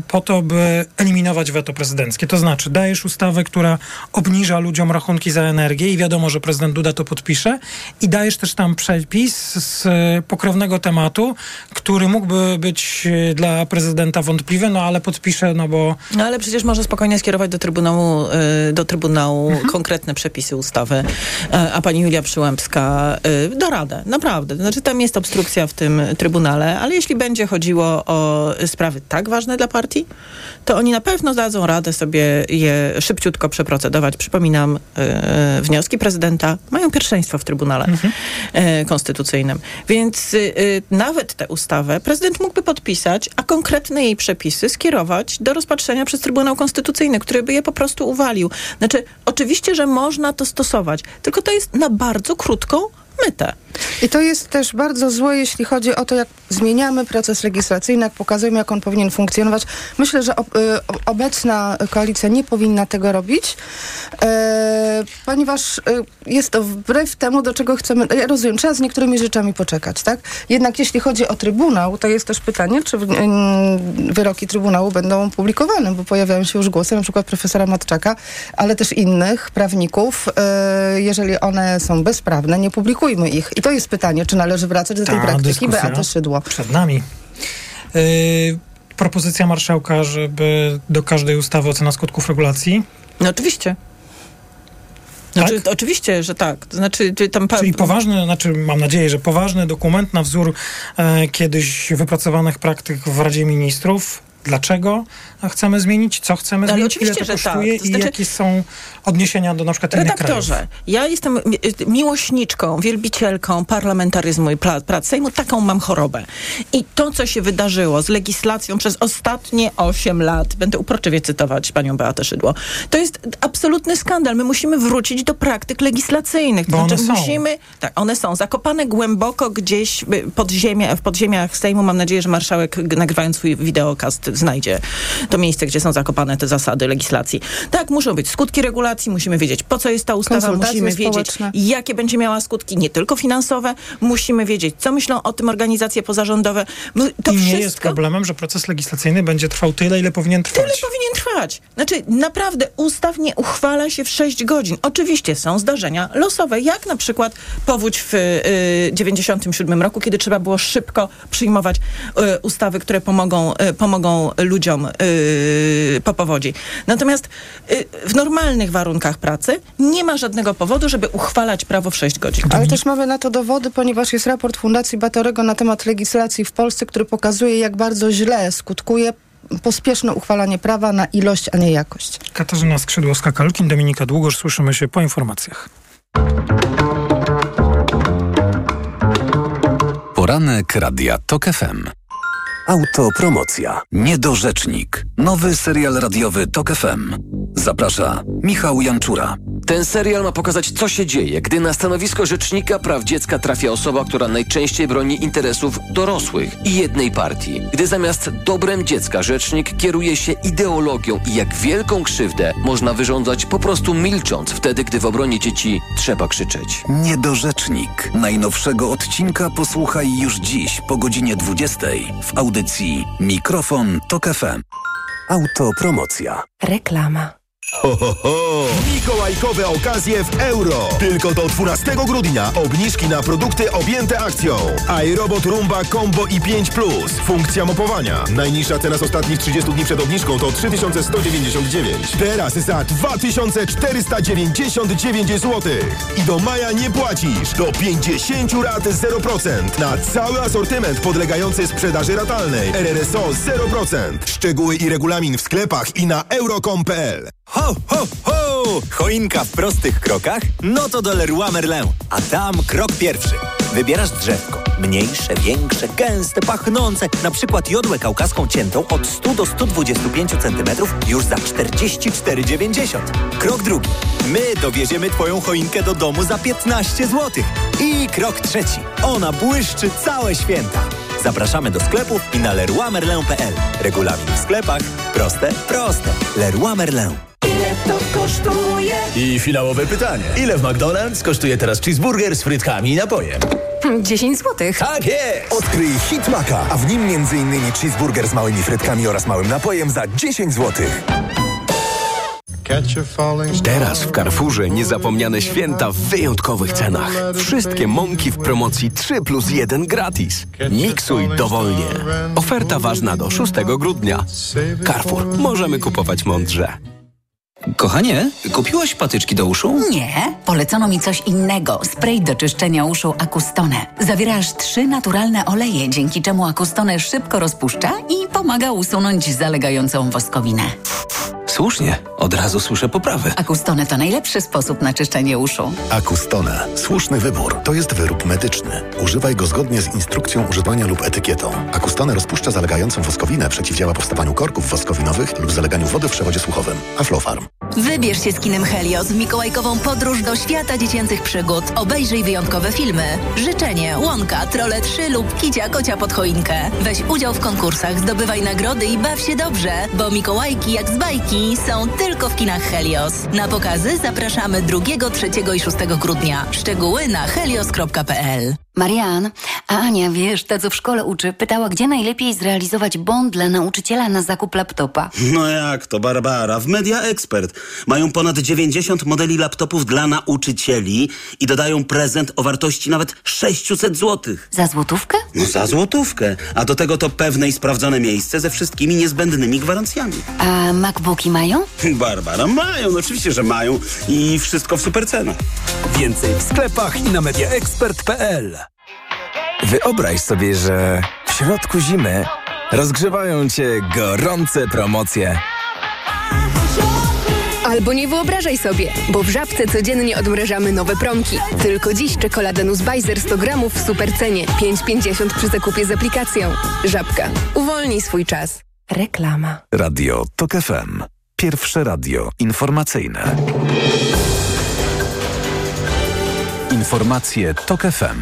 po to, by eliminować weto prezydenckie. To znaczy, dajesz ustawę, która obniża ludziom rachunki za energię i wiadomo, że prezydent Duda to podpisze i dajesz też tam przepis z pokrewnego tematu, który mógłby być e, dla prezydenta wątpliwy, no ale podpisze, no bo... No ale przecież może spokojnie skierować do Trybunału, do trybunału konkretne przepisy ustawy, a pani Julia Przyłębska y, da radę, naprawdę. Znaczy tam jest obstrukcja w tym Trybunale, ale jeśli będzie chodziło o sprawy tak ważne dla partii, to oni na pewno dadzą radę sobie je szybciutko przeprocedować. Przypominam, y, wnioski prezydenta mają pierwszeństwo w Trybunale y, Konstytucyjnym. Więc y, y, nawet tę ustawę prezydent mógłby podpisać, a konkretne jej przepisy skierować do rozpatrzenia przez Trybunał Konstytucyjny, który by je po prostu uwalił. Znaczy, oczywiście, że można to stosować, tylko to jest na bardzo krótką mytę. I to jest też bardzo złe, jeśli chodzi o to, jak zmieniamy proces legislacyjny, jak pokazujemy, jak on powinien funkcjonować. Myślę, że ob, y, obecna koalicja nie powinna tego robić, e, ponieważ y, jest to wbrew temu, do czego chcemy. Ja rozumiem, trzeba z niektórymi rzeczami poczekać, tak? Jednak jeśli chodzi o Trybunał, to jest też pytanie, czy wyroki Trybunału będą publikowane, bo pojawiają się już głosy, na przykład profesora Matczaka, ale też innych prawników. E, jeżeli one są bezprawne, nie publikujmy ich. I to jest pytanie, czy należy wracać do tej Ta praktyki dyskusja Beaty Szydło. Przed nami. Yy, propozycja marszałka, żeby do każdej ustawy ocena skutków regulacji. No oczywiście. Znaczy, to Oczywiście, że tak. Znaczy, czy tam pa- Czyli poważny, znaczy mam nadzieję, że poważny dokument na wzór e, kiedyś wypracowanych praktyk w Radzie Ministrów. Dlaczego chcemy zmienić? Co chcemy Ale zmienić? Ile oczywiście, to że tak. kosztuje? To I znaczy- jakie są odniesienia do na przykład innych krajów? Redaktorze, ja jestem mi- miłośniczką, wielbicielką parlamentaryzmu i pla- prac Sejmu. Taką mam chorobę. I to, co się wydarzyło z legislacją przez ostatnie 8 lat, będę uporczywie cytować panią Beatę Szydło, to jest absolutny skandal. My musimy wrócić do praktyk legislacyjnych. To Bo one znaczy, są. musimy, tak, one są zakopane głęboko gdzieś y, pod ziemię, w podziemiach Sejmu. Mam nadzieję, że marszałek nagrywając swój wideokast znajdzie to miejsce, gdzie są zakopane te zasady legislacji. Tak, muszą być skutki regulacji, musimy wiedzieć, po co jest ta ustawa, musimy wiedzieć, jakie będzie miała skutki, nie tylko finansowe, musimy wiedzieć, co myślą o tym organizacje pozarządowe. To I nie wszystko jest problemem, że proces legislacyjny będzie trwał tyle, ile powinien trwać. Tyle powinien trwać. Znaczy, naprawdę ustaw nie uchwala się w 6 godzin. Oczywiście są zdarzenia losowe, jak na przykład powódź w y, 97 roku, kiedy trzeba było szybko przyjmować y, ustawy, które pomogą, y, pomogą ludziom y, po powodzi. Natomiast y, w normalnych warunkach pracy nie ma żadnego powodu, żeby uchwalać prawo w 6 godzin. Ale też mamy na to dowody, ponieważ jest raport Fundacji Batorego na temat legislacji w Polsce, który pokazuje, jak bardzo źle skutkuje pospieszne uchwalanie prawa na ilość, a nie jakość. Katarzyna Skrzydłowska-Kalkin, Dominika Długosz. Słyszymy się po informacjach. Poranek Radia TOK FM. Autopromocja. Niedorzecznik. Nowy serial radiowy TOK FM. Zaprasza Michał Janczura. Ten serial ma pokazać, co się dzieje, gdy na stanowisko rzecznika praw dziecka trafia osoba, która najczęściej broni interesów dorosłych i jednej partii. Gdy zamiast dobrem dziecka rzecznik kieruje się ideologią i jak wielką krzywdę można wyrządzać po prostu milcząc wtedy, gdy w obronie dzieci trzeba krzyczeć. Niedorzecznik. Najnowszego odcinka posłuchaj już dziś po godzinie 20 w audycji Mikrofon TOK FM. Autopromocja. Reklama. Ho, ho, ho! Mikołajkowe okazje w euro. Tylko do 12 grudnia obniżki na produkty objęte akcją. iRobot Rumba Combo i 5 Plus. Funkcja mopowania. Najniższa cena z ostatnich 30 dni przed obniżką to 3199. Teraz za 2499 zł. I do maja nie płacisz. Do 50 rat 0%. Na cały asortyment podlegający sprzedaży ratalnej. RRSO 0%. Szczegóły i regulamin w sklepach i na euro.com.pl Ho, ho, ho! Choinka w prostych krokach? No to do Leroy Merlin. A tam krok pierwszy. Wybierasz drzewko, Mniejsze, większe, gęste, pachnące. Na przykład jodłę kaukaską ciętą od 100 do 125 cm już za 44,90. Krok drugi. My dowieziemy Twoją choinkę do domu za 15 zł. I krok trzeci. Ona błyszczy całe święta. Zapraszamy do sklepów i na leroymerlin.pl. Regulamin w sklepach. Proste, proste. Leroy Merlin. Ile to kosztuje? I finałowe pytanie. Ile w McDonald's kosztuje teraz cheeseburger z frytkami i napojem? 10 zł. Tak jest! Odkryj Hit Maka, a w nim m.in. cheeseburger z małymi frytkami oraz małym napojem za 10 zł. Teraz w Carrefourze niezapomniane święta w wyjątkowych cenach. Wszystkie mąki w promocji 3 plus 1 gratis. Miksuj dowolnie. Oferta ważna do 6 grudnia. Carrefour. Możemy kupować mądrze. Kochanie, kupiłaś patyczki do uszu? Nie, polecono mi coś innego. Spray do czyszczenia uszu Akustone. Zawiera aż trzy naturalne oleje, dzięki czemu Akustone szybko rozpuszcza i pomaga usunąć zalegającą woskowinę. Słusznie, od razu słyszę poprawy. Akustone to najlepszy sposób na czyszczenie uszu. Akustone. Słuszny wybór. To jest wyrób medyczny. Używaj go zgodnie z instrukcją używania lub etykietą. Akustone rozpuszcza zalegającą woskowinę, przeciwdziała powstawaniu korków woskowinowych lub zaleganiu wody w przewodzie słuchowym. Aflofarm. Wybierz się z kinem Helios w mikołajkową podróż do świata dziecięcych przygód. Obejrzyj wyjątkowe filmy. Życzenie, Łąka, Trole 3 lub Kicia Kocia pod choinkę. Weź udział w konkursach, zdobywaj nagrody i baw się dobrze, bo Mikołajki jak z bajki są tylko w kinach Helios. Na pokazy zapraszamy 2, 3 i 6 grudnia. Szczegóły na helios.pl Marian, a Ania, wiesz, ta co w szkole uczy, pytała, gdzie najlepiej zrealizować bond dla nauczyciela na zakup laptopa. No jak to, Barbara? W Media Expert mają ponad 90 modeli laptopów dla nauczycieli i dodają prezent o wartości nawet 600 zł. Za złotówkę? No za złotówkę. A do tego to pewne i sprawdzone miejsce ze wszystkimi niezbędnymi gwarancjami. A MacBooki mają? Barbara, mają, no oczywiście, że mają i wszystko w super cenach. Więcej w sklepach i na mediaexpert.pl Wyobraź sobie, że w środku zimy rozgrzewają cię gorące promocje. Albo nie wyobrażaj sobie, bo w Żabce codziennie odmrażamy nowe promki. Tylko dziś czekolada Nussbeiser 100 gramów w supercenie. 5,50 przy zakupie z aplikacją. Żabka. Uwolnij swój czas. Reklama. Radio TOK FM. Pierwsze radio informacyjne. Informacje TOK FM.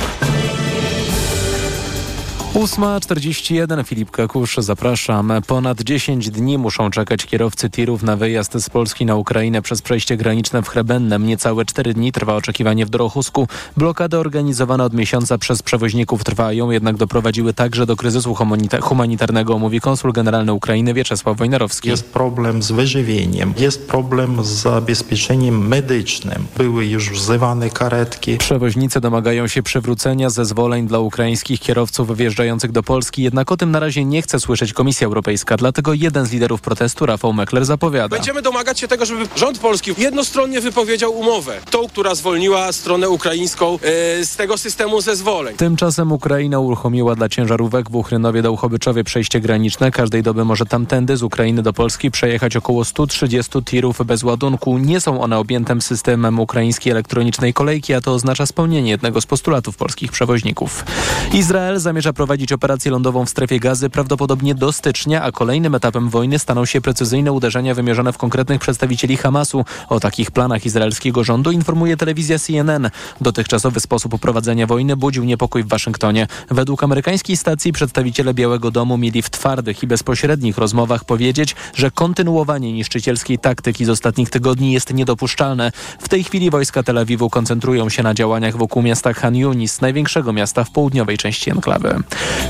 8.41 Filip Kakusz, zapraszam. Ponad 10 dni muszą czekać kierowcy tirów na wyjazd z Polski na Ukrainę przez przejście graniczne w Chrebennem. Niecałe 4 dni trwa oczekiwanie w Dorochusku. Blokady organizowane od miesiąca przez przewoźników trwają, jednak doprowadziły także do kryzysu humanita humanitarnego, mówi konsul generalny Ukrainy Wieczesław Wojnarowski. Jest problem z wyżywieniem, jest problem z zabezpieczeniem medycznym. Były już wzywane karetki. Przewoźnicy domagają się przywrócenia zezwoleń dla ukraińskich kierowców wjeżdżających do Polski, jednak o tym na razie nie chce słyszeć Komisja Europejska. Dlatego jeden z liderów protestu, Rafał Mekler, zapowiada. Będziemy domagać się tego, żeby rząd polski jednostronnie wypowiedział umowę, tą, która zwolniła stronę ukraińską e, z tego systemu zezwoleń. Tymczasem Ukraina uruchomiła dla ciężarówek w Uchrynowie Dołchobyczowie przejście graniczne. Każdej doby może tamtędy z Ukrainy do Polski przejechać około 130 tirów bez ładunku. Nie są one objęte systemem ukraińskiej elektronicznej kolejki, a to oznacza spełnienie jednego z postulatów polskich przewoźników. Izrael zamierza prowadzić operację lądową w strefie gazy prawdopodobnie do stycznia, a kolejnym etapem wojny staną się precyzyjne uderzenia wymierzone w konkretnych przedstawicieli Hamasu. O takich planach izraelskiego rządu informuje telewizja CNN. Dotychczasowy sposób prowadzenia wojny budził niepokój w Waszyngtonie. Według amerykańskiej stacji przedstawiciele Białego Domu mieli w twardych i bezpośrednich rozmowach powiedzieć, że kontynuowanie niszczycielskiej taktyki z ostatnich tygodni jest niedopuszczalne. W tej chwili wojska Tel Awiwu koncentrują się na działaniach wokół miasta Han Yunis, największego miasta w południowej części enklawy.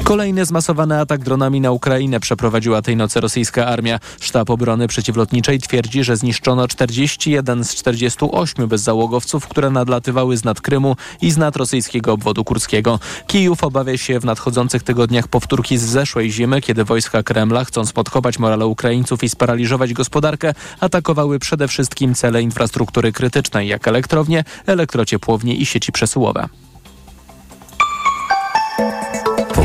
Kolejny zmasowany atak dronami na Ukrainę przeprowadziła tej nocy rosyjska armia. Sztab Obrony Przeciwlotniczej twierdzi, że zniszczono 41 z 48 bezzałogowców, które nadlatywały z nad Krymu i z nad rosyjskiego obwodu kurskiego. Kijów obawia się w nadchodzących tygodniach powtórki z zeszłej zimy, kiedy wojska Kremla, chcąc podkopać morale Ukraińców i sparaliżować gospodarkę, atakowały przede wszystkim cele infrastruktury krytycznej, jak elektrownie, elektrociepłownie i sieci przesyłowe.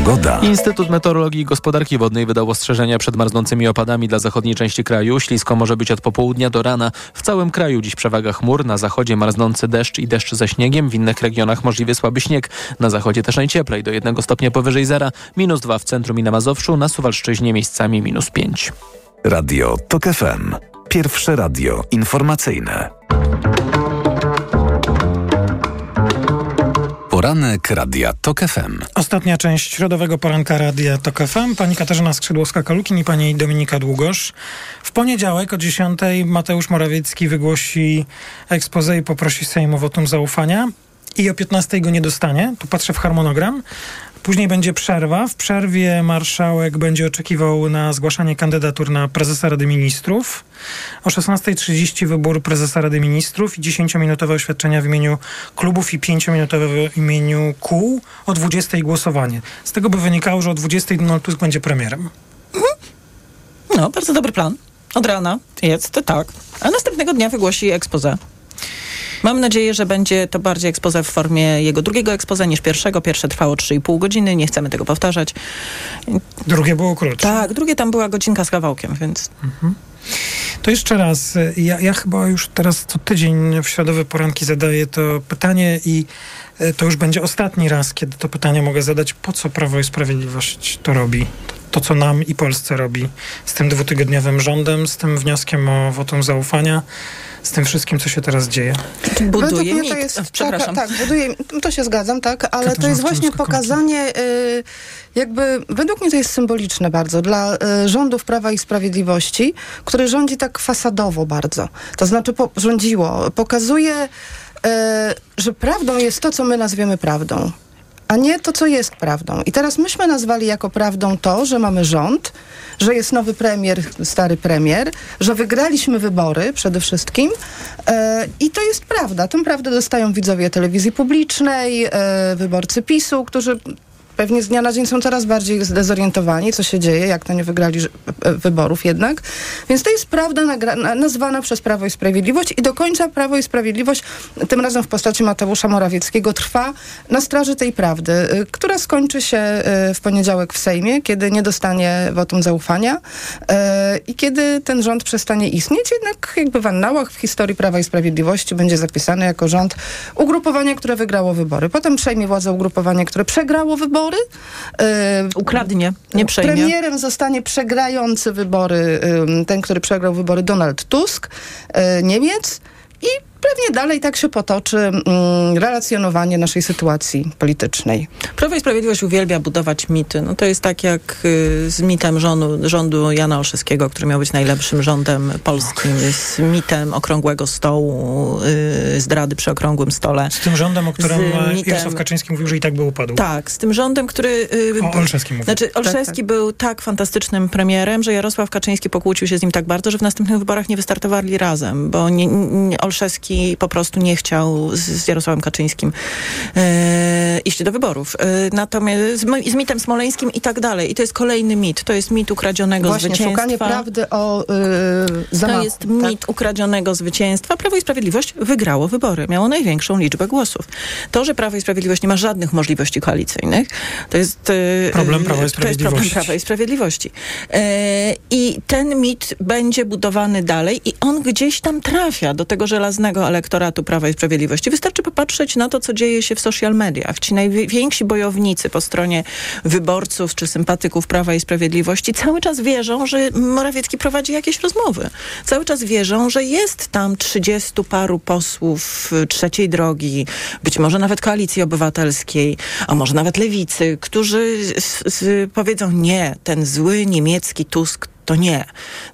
Pogoda. Instytut Meteorologii i Gospodarki Wodnej wydał ostrzeżenia przed marznącymi opadami dla zachodniej części kraju. Ślisko może być od popołudnia do rana. W całym kraju dziś przewaga chmur. Na zachodzie marznący deszcz i deszcz ze śniegiem. W innych regionach możliwy słaby śnieg. Na zachodzie też najcieplej, do jednego stopnia powyżej zera. Minus dwa w centrum i na Mazowszu. Na Suwalszczyźnie miejscami minus pięć. Radio TOK FM. Pierwsze radio informacyjne. Poranek Radia TOK FM. Ostatnia część środowego poranka Radia TOK FM. Pani Katarzyna Skrzydłowska-Kalukin i pani Dominika Długosz. W poniedziałek o 10 Mateusz Morawiecki wygłosi expose i poprosi Sejm o wotum zaufania. I o 15 go nie dostanie. Tu patrzę w harmonogram. Później będzie przerwa. W przerwie marszałek będzie oczekiwał na zgłaszanie kandydatur na prezesa Rady Ministrów. O 16.30 wybór prezesa Rady Ministrów i 10-minutowe oświadczenia w imieniu klubów i 5-minutowe w imieniu kół. O 20.00 głosowanie. Z tego by wynikało, że o 20.00 Donald Tusk będzie premierem. No, bardzo dobry plan. Od rana jest, to tak. A następnego dnia wygłosi expose. Mam nadzieję, że będzie to bardziej ekspoze w formie jego drugiego ekspoze niż pierwszego. Pierwsze trwało 3,5 godziny, nie chcemy tego powtarzać. Drugie było krótsze. Tak, drugie tam była godzinka z kawałkiem, więc... Mhm. To jeszcze raz, ja, ja, chyba już teraz co tydzień w środowe poranki zadaję to pytanie i e, to już będzie ostatni raz, kiedy to pytanie mogę zadać, po co Prawo i Sprawiedliwość to robi? To, co nam i Polsce robi z tym dwutygodniowym rządem, z tym wnioskiem o wotum zaufania z tym wszystkim, co się teraz dzieje. Buduje mit. To jest, Przepraszam. Tak, tak, buduje, to się zgadzam, tak, ale to jest właśnie pokazanie, y, jakby, według mnie to jest symboliczne bardzo dla y, rządów Prawa i Sprawiedliwości, który rządzi tak fasadowo bardzo. To znaczy po, rządziło, pokazuje, y, że prawdą jest to, co my nazwiemy prawdą a nie to, co jest prawdą. I teraz myśmy nazwali jako prawdą to, że mamy rząd, że jest nowy premier, stary premier, że wygraliśmy wybory przede wszystkim e, i to jest prawda. Tę prawdę dostają widzowie telewizji publicznej, e, wyborcy PiSu, którzy pewnie z dnia na dzień są coraz bardziej zdezorientowani, co się dzieje, jak to nie wygrali e, wyborów jednak. Więc to jest prawda nazwana przez Prawo i Sprawiedliwość i do końca Prawo i Sprawiedliwość, tym razem w postaci Mateusza Morawieckiego, trwa na straży tej prawdy, e, która skończy się e, w poniedziałek w Sejmie, kiedy nie dostanie wotum zaufania i kiedy ten rząd przestanie istnieć. Jednak jakby w annałach w historii Prawa i Sprawiedliwości będzie zapisany jako rząd ugrupowania, które wygrało wybory. Potem przejmie władzę ugrupowanie, które przegrało wybory, wybory. E, Ukradnie, nie przejmie. Premierem zostanie przegrający wybory, ten, który przegrał wybory Donald Tusk, e, Niemiec i pewnie dalej tak się potoczy mm, relacjonowanie naszej sytuacji politycznej. Prawo i Sprawiedliwość uwielbia budować mity. No to jest tak jak y, z mitem rządu, rządu Jana Olszewskiego, który miał być najlepszym rządem polskim, z mitem okrągłego stołu, y, zdrady przy okrągłym stole. Z tym rządem, o którym mitem, Jarosław Kaczyński mówił, że i tak by upadł. Tak, z tym rządem, który... Y, o Olszewskim mówił. Znaczy Olszewski tak, tak. był tak fantastycznym premierem, że Jarosław Kaczyński pokłócił się z nim tak bardzo, że w następnych wyborach nie wystartowali razem, bo nie, nie, Olszewski Kaczyński po prostu nie chciał z, z Jarosławem Kaczyńskim e, iść do wyborów. E, natomiast z, z, mitem smoleńskim i tak dalej. I to jest kolejny mit. To jest mit ukradzionego Właśnie, zwycięstwa. szukanie prawdy o yy, zamachu. To jest tak? mit ukradzionego zwycięstwa. Prawo i Sprawiedliwość wygrało wybory. Miało największą liczbę głosów. To, że Prawo i Sprawiedliwość nie ma żadnych możliwości koalicyjnych, to jest... Yy, problem Prawa i Sprawiedliwości. To jest problem Prawa i Sprawiedliwości. E, I ten mit będzie budowany dalej i on gdzieś tam trafia do tego żelaznego elektoratu Prawa i Sprawiedliwości. Wystarczy popatrzeć na to, co dzieje się w social mediach. Ci najwięksi bojownicy po stronie wyborców czy sympatyków Prawa i Sprawiedliwości cały czas wierzą, że Morawiecki prowadzi jakieś rozmowy. Cały czas wierzą, że jest tam trzydziestu paru posłów trzeciej drogi, być może nawet koalicji obywatelskiej, a może nawet lewicy, którzy powiedzą nie, ten zły niemiecki Tusk to nie.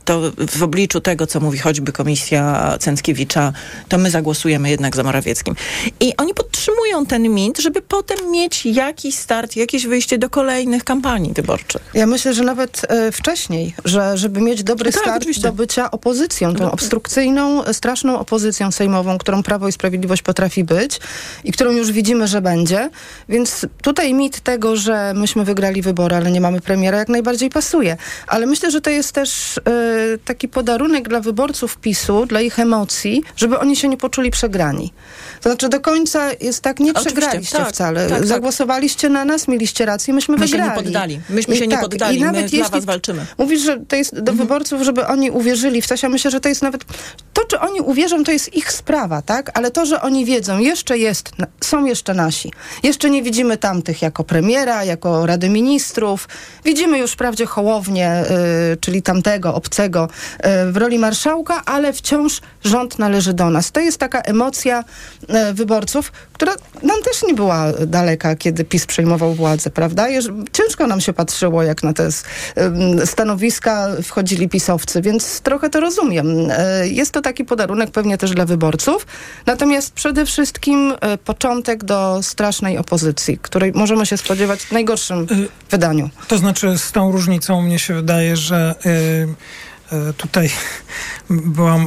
To w obliczu tego, co mówi choćby komisja Cęckiewicza, to my zagłosujemy jednak za Morawieckim. I oni podtrzymują ten mit, żeby potem mieć jakiś start, jakieś wyjście do kolejnych kampanii wyborczych. Ja myślę, że nawet e, wcześniej, że żeby mieć dobry tak, start oczywiście. do bycia opozycją, tą obstrukcyjną, straszną opozycją sejmową, którą Prawo i Sprawiedliwość potrafi być i którą już widzimy, że będzie. Więc tutaj mit tego, że myśmy wygrali wybory, ale nie mamy premiera, jak najbardziej pasuje. Ale myślę, że to jest jest też y, taki podarunek dla wyborców PiSu, dla ich emocji, żeby oni się nie poczuli przegrani. To znaczy do końca jest tak, nie Oczywiście, przegraliście tak, wcale. tak, tak. Zagłosowaliście na nas, mieliście rację, myśmy My wygrali. się nie poddali. Myśmy się nie poddali. I nawet My jeśli dla was walczymy. Mówisz, że to jest do Mhm. wyborców, żeby oni uwierzyli w coś, ja myślę, że to jest nawet... To, czy oni uwierzą, to jest ich sprawa, tak? Ale to, że oni wiedzą, jeszcze jest, są jeszcze nasi. Jeszcze nie widzimy tamtych jako premiera, jako Rady Ministrów. Widzimy już wprawdzie Hołownię, y, czyli tamtego, obcego y, w roli marszałka, ale wciąż rząd należy do nas. To jest taka emocja y, wyborców, która nam też nie była daleka, kiedy PiS przejmował władzę, prawda? Ciężko nam się patrzyło, jak na te stanowiska wchodzili pisowcy, więc trochę to rozumiem. Y, Jest to taki podarunek pewnie też dla wyborców, natomiast przede wszystkim początek do strasznej opozycji, której możemy się spodziewać w najgorszym wydaniu. To znaczy, z tą różnicą mnie się wydaje, że Um. Tutaj była,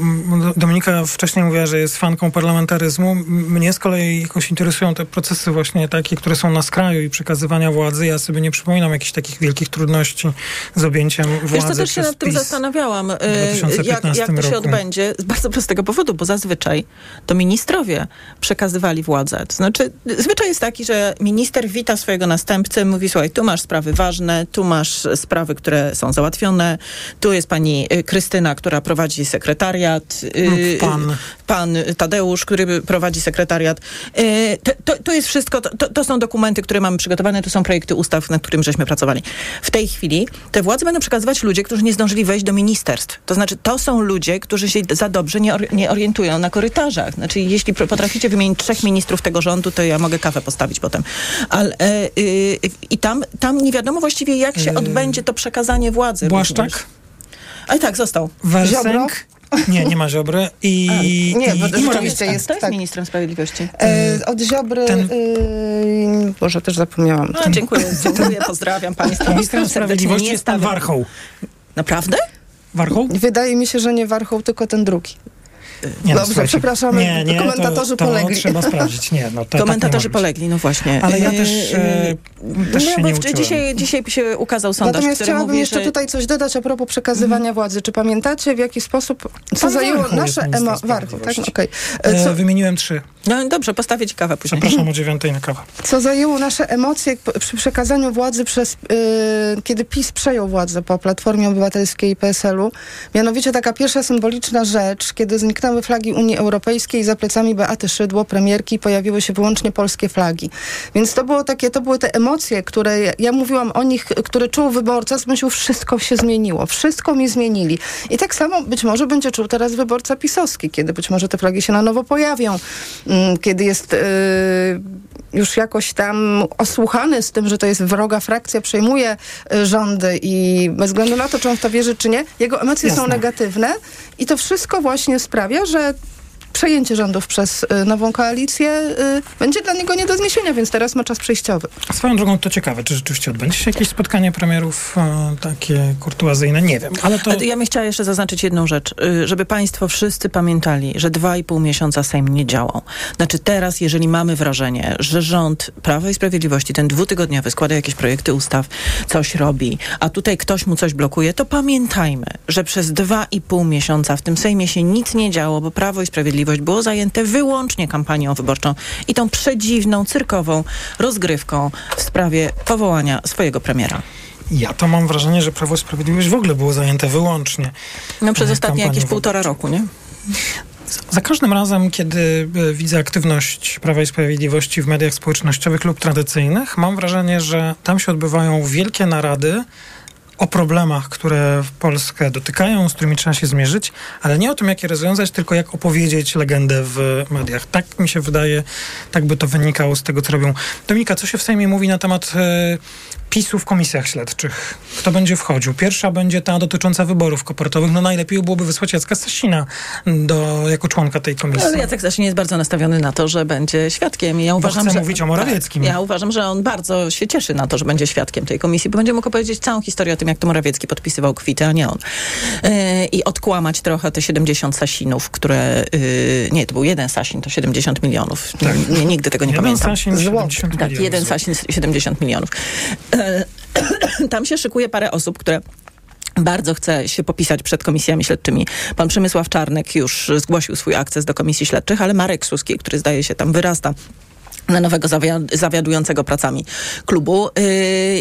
Dominika wcześniej mówiła, że jest fanką parlamentaryzmu. Mnie z kolei jakoś interesują te procesy właśnie takie, które są na skraju i przekazywania władzy. Ja sobie nie przypominam jakichś takich wielkich trudności z objęciem władzy Wiesz co, też się nad tym PiS. zastanawiałam, y, jak, 2015 jak to się roku. odbędzie. Z bardzo prostego powodu, bo zazwyczaj to ministrowie przekazywali władzę. To znaczy, zwyczaj jest taki, że minister wita swojego następcę, mówi, słuchaj, tu masz sprawy ważne, tu masz sprawy, które są załatwione, tu jest pani Krystyna, która prowadzi sekretariat, y, pan. pan Tadeusz, który prowadzi sekretariat. Y, To, to, to jest wszystko, to, to są dokumenty, które mamy przygotowane, to są projekty ustaw, nad którym żeśmy pracowali. W tej chwili te władze będą przekazywać ludzie, którzy nie zdążyli wejść do ministerstw. To znaczy, to są ludzie, którzy się za dobrze nie, or- nie orientują na korytarzach. Znaczy, jeśli potraficie wymienić trzech ministrów tego rządu, to ja mogę kawę postawić potem. Ale, y, I tam, tam nie wiadomo właściwie, jak się odbędzie to przekazanie władzy. Błaszczak? również. Ale tak, został. Werseng? Nie, nie ma Ziobry. I, A, nie, i, bo i Morawiecki. jest Kto jest tak. ministrem sprawiedliwości? E, od Ziobry... Ten- Y, Boże, też zapomniałam. No, dziękuję, dziękuję, pozdrawiam pani Ministrem Sprawiedliwości jest pan. Warchoł. Naprawdę? Warchoł? Wydaje mi się, że nie Warchoł, tylko ten drugi. Nie, no, Dobrze, słuchajcie, przepraszamy, nie, nie, komentatorzy to, to polegli. trzeba sprawdzić. Nie, no, to, Komentatorzy tak polegli, no właśnie. Ale ja Yy, też, e, yy, też no, się nie uczyłem. dzisiaj, dzisiaj się ukazał sondaż, Natomiast który chciałabym mówi, jeszcze że... Tutaj coś dodać a propos przekazywania władzy. Czy pamiętacie, w jaki sposób, co Pan zajęło nasze ministrem emo... Warchoł, tak? Okej. E, Co, wymieniłem trzy. No dobrze, postawię ci kawę później. Zapraszam o dziewiątej na kawę. co zajęło nasze emocje przy przekazaniu władzy przez, y, kiedy PiS przejął władzę po Platformie Obywatelskiej i PSL-u. Mianowicie taka pierwsza symboliczna rzecz, kiedy zniknęły flagi Unii Europejskiej i za plecami Beaty Szydło, premierki, pojawiły się wyłącznie polskie flagi. Więc to było takie, to były te emocje, które ja mówiłam o nich, które czuł wyborca, zmyślił, wszystko się zmieniło, wszystko mi zmienili. I tak samo być może będzie czuł teraz wyborca pisowski, kiedy być może te flagi się na nowo pojawią, kiedy jest y, już jakoś tam osłuchany z tym, że to jest wroga frakcja, przejmuje y, rządy i bez względu na to, czy on w to wierzy, czy nie, jego emocje są Jasne. negatywne i to wszystko właśnie sprawia, że przejęcie rządów przez y, nową koalicję y, będzie dla niego nie do zniesienia, więc teraz ma czas przejściowy. Swoją drogą to ciekawe, czy rzeczywiście odbędzie się jakieś spotkanie premierów e, takie kurtuazyjne? Nie wiem, ale to... Ja bym chciała jeszcze zaznaczyć jedną rzecz, y, żeby państwo wszyscy pamiętali, że dwa i pół miesiąca Sejm nie działał. Znaczy teraz, jeżeli mamy wrażenie, że rząd Prawa i Sprawiedliwości, ten dwutygodniowy, składa jakieś projekty ustaw, coś robi, a tutaj ktoś mu coś blokuje, to pamiętajmy, że przez dwa i pół miesiąca w tym Sejmie się nic nie działo, bo Prawo i Sprawiedliwość było zajęte wyłącznie kampanią wyborczą i tą przedziwną, cyrkową rozgrywką w sprawie powołania swojego premiera. Ja to mam wrażenie, że Prawo i Sprawiedliwość w ogóle było zajęte wyłącznie No przez e, ostatnie jakieś półtora roku, nie? Za każdym razem, kiedy e, widzę aktywność Prawa i Sprawiedliwości w mediach społecznościowych lub tradycyjnych, mam wrażenie, że tam się odbywają wielkie narady o problemach, które w Polskę dotykają, z którymi trzeba się zmierzyć, ale nie o tym, jak je rozwiązać, tylko jak opowiedzieć legendę w mediach. Tak mi się wydaje, tak by to wynikało z tego, co robią. Dominika, co się w Sejmie mówi na temat e, PiSu w komisjach śledczych? Kto będzie wchodził? Pierwsza będzie ta dotycząca wyborów kopertowych. No najlepiej byłoby wysłać Jacka Sasina do, jako członka tej komisji. Ale Jacek Sasin jest bardzo nastawiony na to, że będzie świadkiem. I ja uważam, że, mówić o Morawieckim. Tak, ja uważam, że on bardzo się cieszy na to, że będzie świadkiem tej komisji, bo będzie mógł opowiedzieć całą historię o tym, jak to Morawiecki podpisywał kwity, a nie on. Yy, I odkłamać trochę te 70 Sasinów, które... Yy, nie, to był jeden Sasin, to 70 milionów. Tak. Nie, nigdy tego nie Jeden pamiętam. Sasin, 70 Tak, milionów jeden. Sasin, 70 milionów. Yy, tam się szykuje parę osób, które bardzo chce się popisać przed komisjami śledczymi. Pan Przemysław Czarnek już zgłosił swój akces do komisji śledczych, ale Marek Suski, który zdaje się tam wyrasta na nowego zawiadującego pracami klubu,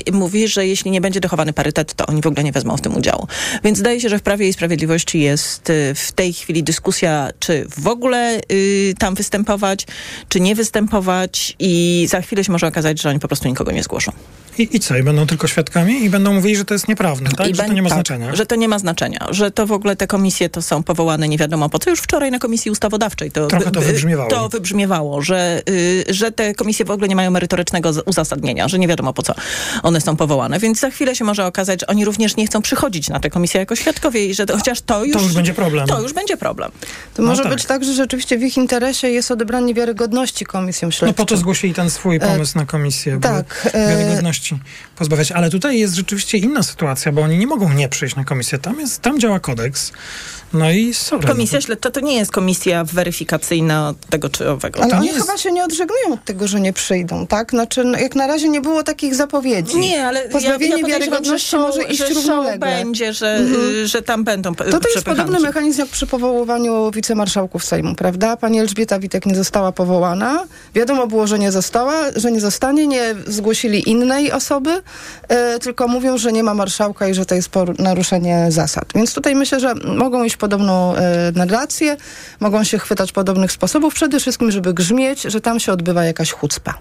yy, mówi, że jeśli nie będzie dochowany parytet, to oni w ogóle nie wezmą w tym udziału. Więc zdaje się, że w Prawie i Sprawiedliwości jest yy, w tej chwili dyskusja, czy w ogóle yy, tam występować, czy nie występować i za chwilę się może okazać, że oni po prostu nikogo nie zgłoszą. I, I co? I będą tylko świadkami? I będą mówili, że to jest nieprawne, tak? I że to nie ma tak, znaczenia? że to nie ma znaczenia. Że to w ogóle te komisje to są powołane nie wiadomo po co. Już wczoraj na Komisji Ustawodawczej to, Trochę to wybrzmiewało. To wybrzmiewało, że, y, że te komisje w ogóle nie mają merytorycznego uzasadnienia, że nie wiadomo po co one są powołane. Więc za chwilę się może okazać, że oni również nie chcą przychodzić na te komisje jako świadkowie i że to, chociaż to już... To już będzie problem. To już będzie problem. To może no tak. być tak, że rzeczywiście w ich interesie jest odebranie wiarygodności komisjom śledczym. No po to zgłosili ten swój pomysł e, na komisję. Tak. Wiarygodności pozbawiać. Ale tutaj jest rzeczywiście inna sytuacja, bo oni nie mogą nie przyjść na komisję. Tam, jest, tam działa kodeks. No i sorry. Komisja śledcza to nie jest komisja weryfikacyjna tego czy owego. Ale to oni jest... chyba się nie odżegnują od tego, że nie przyjdą, tak? Znaczy, no, jak na razie nie było takich zapowiedzi. Nie, ale Pozbawienie ja, ja wiarygodności show, może iść równolegle. będzie, że, mhm. że tam będą To to jest podobny mechanizm jak przy powoływaniu wicemarszałków Sejmu, prawda? Pani Elżbieta Witek nie została powołana. Wiadomo było, że nie została, że nie zostanie. Nie zgłosili innej osoby, e, tylko mówią, że nie ma marszałka i że to jest naruszenie zasad. Więc tutaj myślę, że mogą iść podobną e, narrację, mogą się chwytać podobnych sposobów, przede wszystkim, żeby grzmieć, że tam się odbywa jakaś chucpa.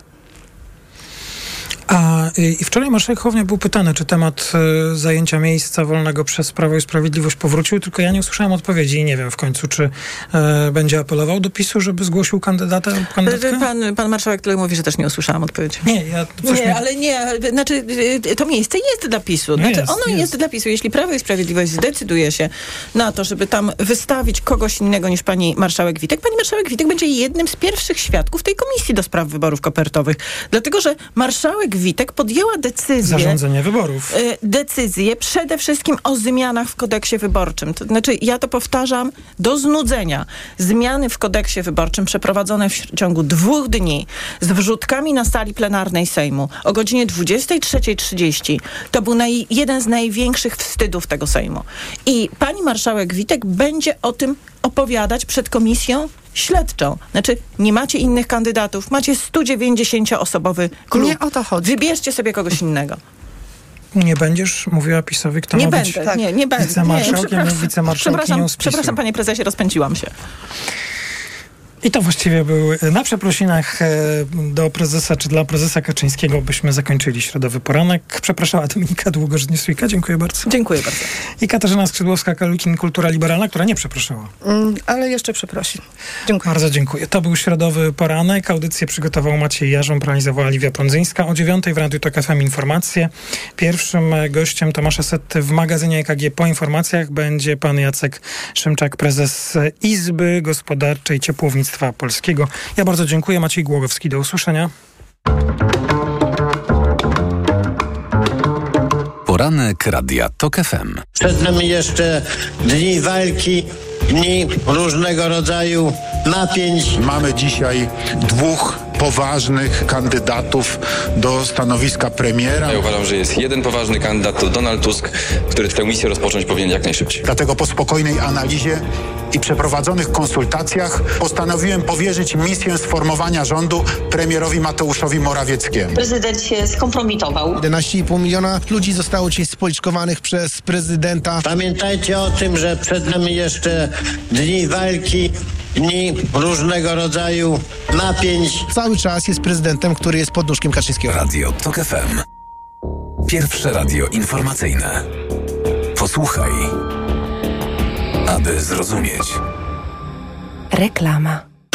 A i wczoraj marszałek Hołownia był pytany, czy temat y, zajęcia miejsca wolnego przez Prawo i Sprawiedliwość powrócił, tylko ja nie usłyszałem odpowiedzi i nie wiem w końcu, czy y, będzie apelował do PiSu, żeby zgłosił kandydata kandydatkę? Pan, pan marszałek tyle mówi, że też nie usłyszałam odpowiedzi. Nie, ja nie mnie... ale nie, znaczy to miejsce jest dla PiSu. Znaczy, jest, ono jest. jest dla PiSu. Jeśli Prawo i Sprawiedliwość zdecyduje się na to, żeby tam wystawić kogoś innego niż pani marszałek Witek, pani marszałek Witek będzie jednym z pierwszych świadków tej komisji do spraw wyborów kopertowych. Dlatego, że marszałek Witek podjęła decyzję... Zarządzenie wyborów. Y, decyzję przede wszystkim o zmianach w kodeksie wyborczym. To znaczy, ja to powtarzam do znudzenia. Zmiany w kodeksie wyborczym przeprowadzone w ciągu dwóch dni z wrzutkami na sali plenarnej Sejmu o godzinie 23.30 to był naj, jeden z największych wstydów tego Sejmu. I pani marszałek Witek będzie o tym opowiadać przed komisją śledczą. Znaczy, nie macie innych kandydatów, macie 190-osobowy klub. Nie o to chodzi. Wybierzcie sobie kogoś innego. Nie będziesz mówiła PiSowi, kto nie ma będę, być tak. nie, nie będę. wicemarszałkiem nie, przepraszam, wicemarszałkinią przepraszam, przepraszam, panie prezesie, rozpędziłam się. I to właściwie był na przeprosinach e, do prezesa, czy dla prezesa Kaczyńskiego byśmy zakończyli środowy poranek. Przepraszała Dominika Długoż-Niesujka. Dziękuję bardzo. Dziękuję bardzo. I Katarzyna Skrzydłowska-Kalukin, Kultura Liberalna, która nie przepraszała. Mm, ale jeszcze przeprosi. Dziękuję. Bardzo dziękuję. To był środowy poranek. Audycję przygotował Maciej Jarząb, realizowała Liwia Prądzyńska. O dziewiątej w Radiu Tok FM informacje. Pierwszym gościem Tomasza Setty w magazynie EKG po informacjach będzie pan Jacek Szymczak, prezes Izby Gospodarczej Ciepłownictwa Polskiego. Ja bardzo dziękuję. Maciej Głogowski. Do usłyszenia. Poranek Radia TOK FM. Przed nami jeszcze dni walki, dni różnego rodzaju napięć. Mamy dzisiaj dwóch poważnych kandydatów do stanowiska premiera. Ja uważam, że jest jeden poważny kandydat, to Donald Tusk, który tę misję rozpocząć powinien jak najszybciej. Dlatego po spokojnej analizie i przeprowadzonych konsultacjach postanowiłem powierzyć misję sformowania rządu premierowi Mateuszowi Morawieckiemu. Prezydent się skompromitował. 11,5 miliona ludzi zostało dzisiaj spoliczkowanych przez prezydenta. Pamiętajcie o tym, że przed nami jeszcze dni walki, dni różnego rodzaju napięć. Cały czas jest prezydentem, który jest pod nóżkiem Kaczyńskiego. Radio TOK FM. Pierwsze radio informacyjne. Posłuchaj, aby zrozumieć. Reklama.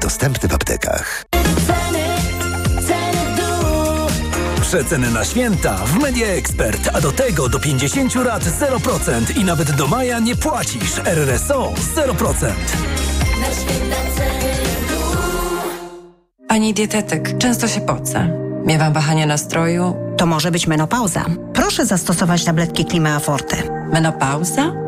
Dostępny w aptekach. Przeceny na święta w Media Expert, a do tego do 50 lat 0% i nawet do maja nie płacisz. RRSO 0%. Pani dietetyk, często się pocę. Miewam wahania nastroju. To może być menopauza. Proszę zastosować tabletki Klimea Forte. Menopauza?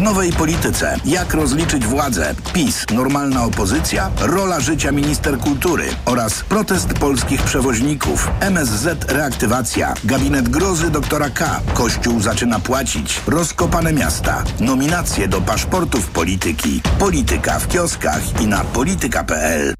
W nowej polityce. Jak rozliczyć władzę? PiS, normalna opozycja, rola życia minister kultury oraz protest polskich przewoźników. MSZ reaktywacja. Gabinet grozy doktora K. Kościół zaczyna płacić. Rozkopane miasta. Nominacje do paszportów polityki. Polityka w kioskach i na polityka.pl.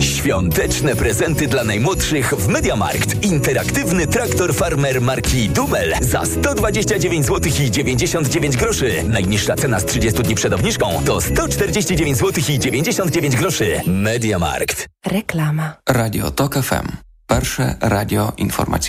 Świąteczne prezenty dla najmłodszych w Mediamarkt. Interaktywny traktor farmer marki Dumel za 129 zł i 99 groszy. Najniższa cena z 30 dni przed obniżką to 149 zł i 99 groszy. Mediamarkt. Reklama. Radio TOK FM. Pierwsze radio informacyjne.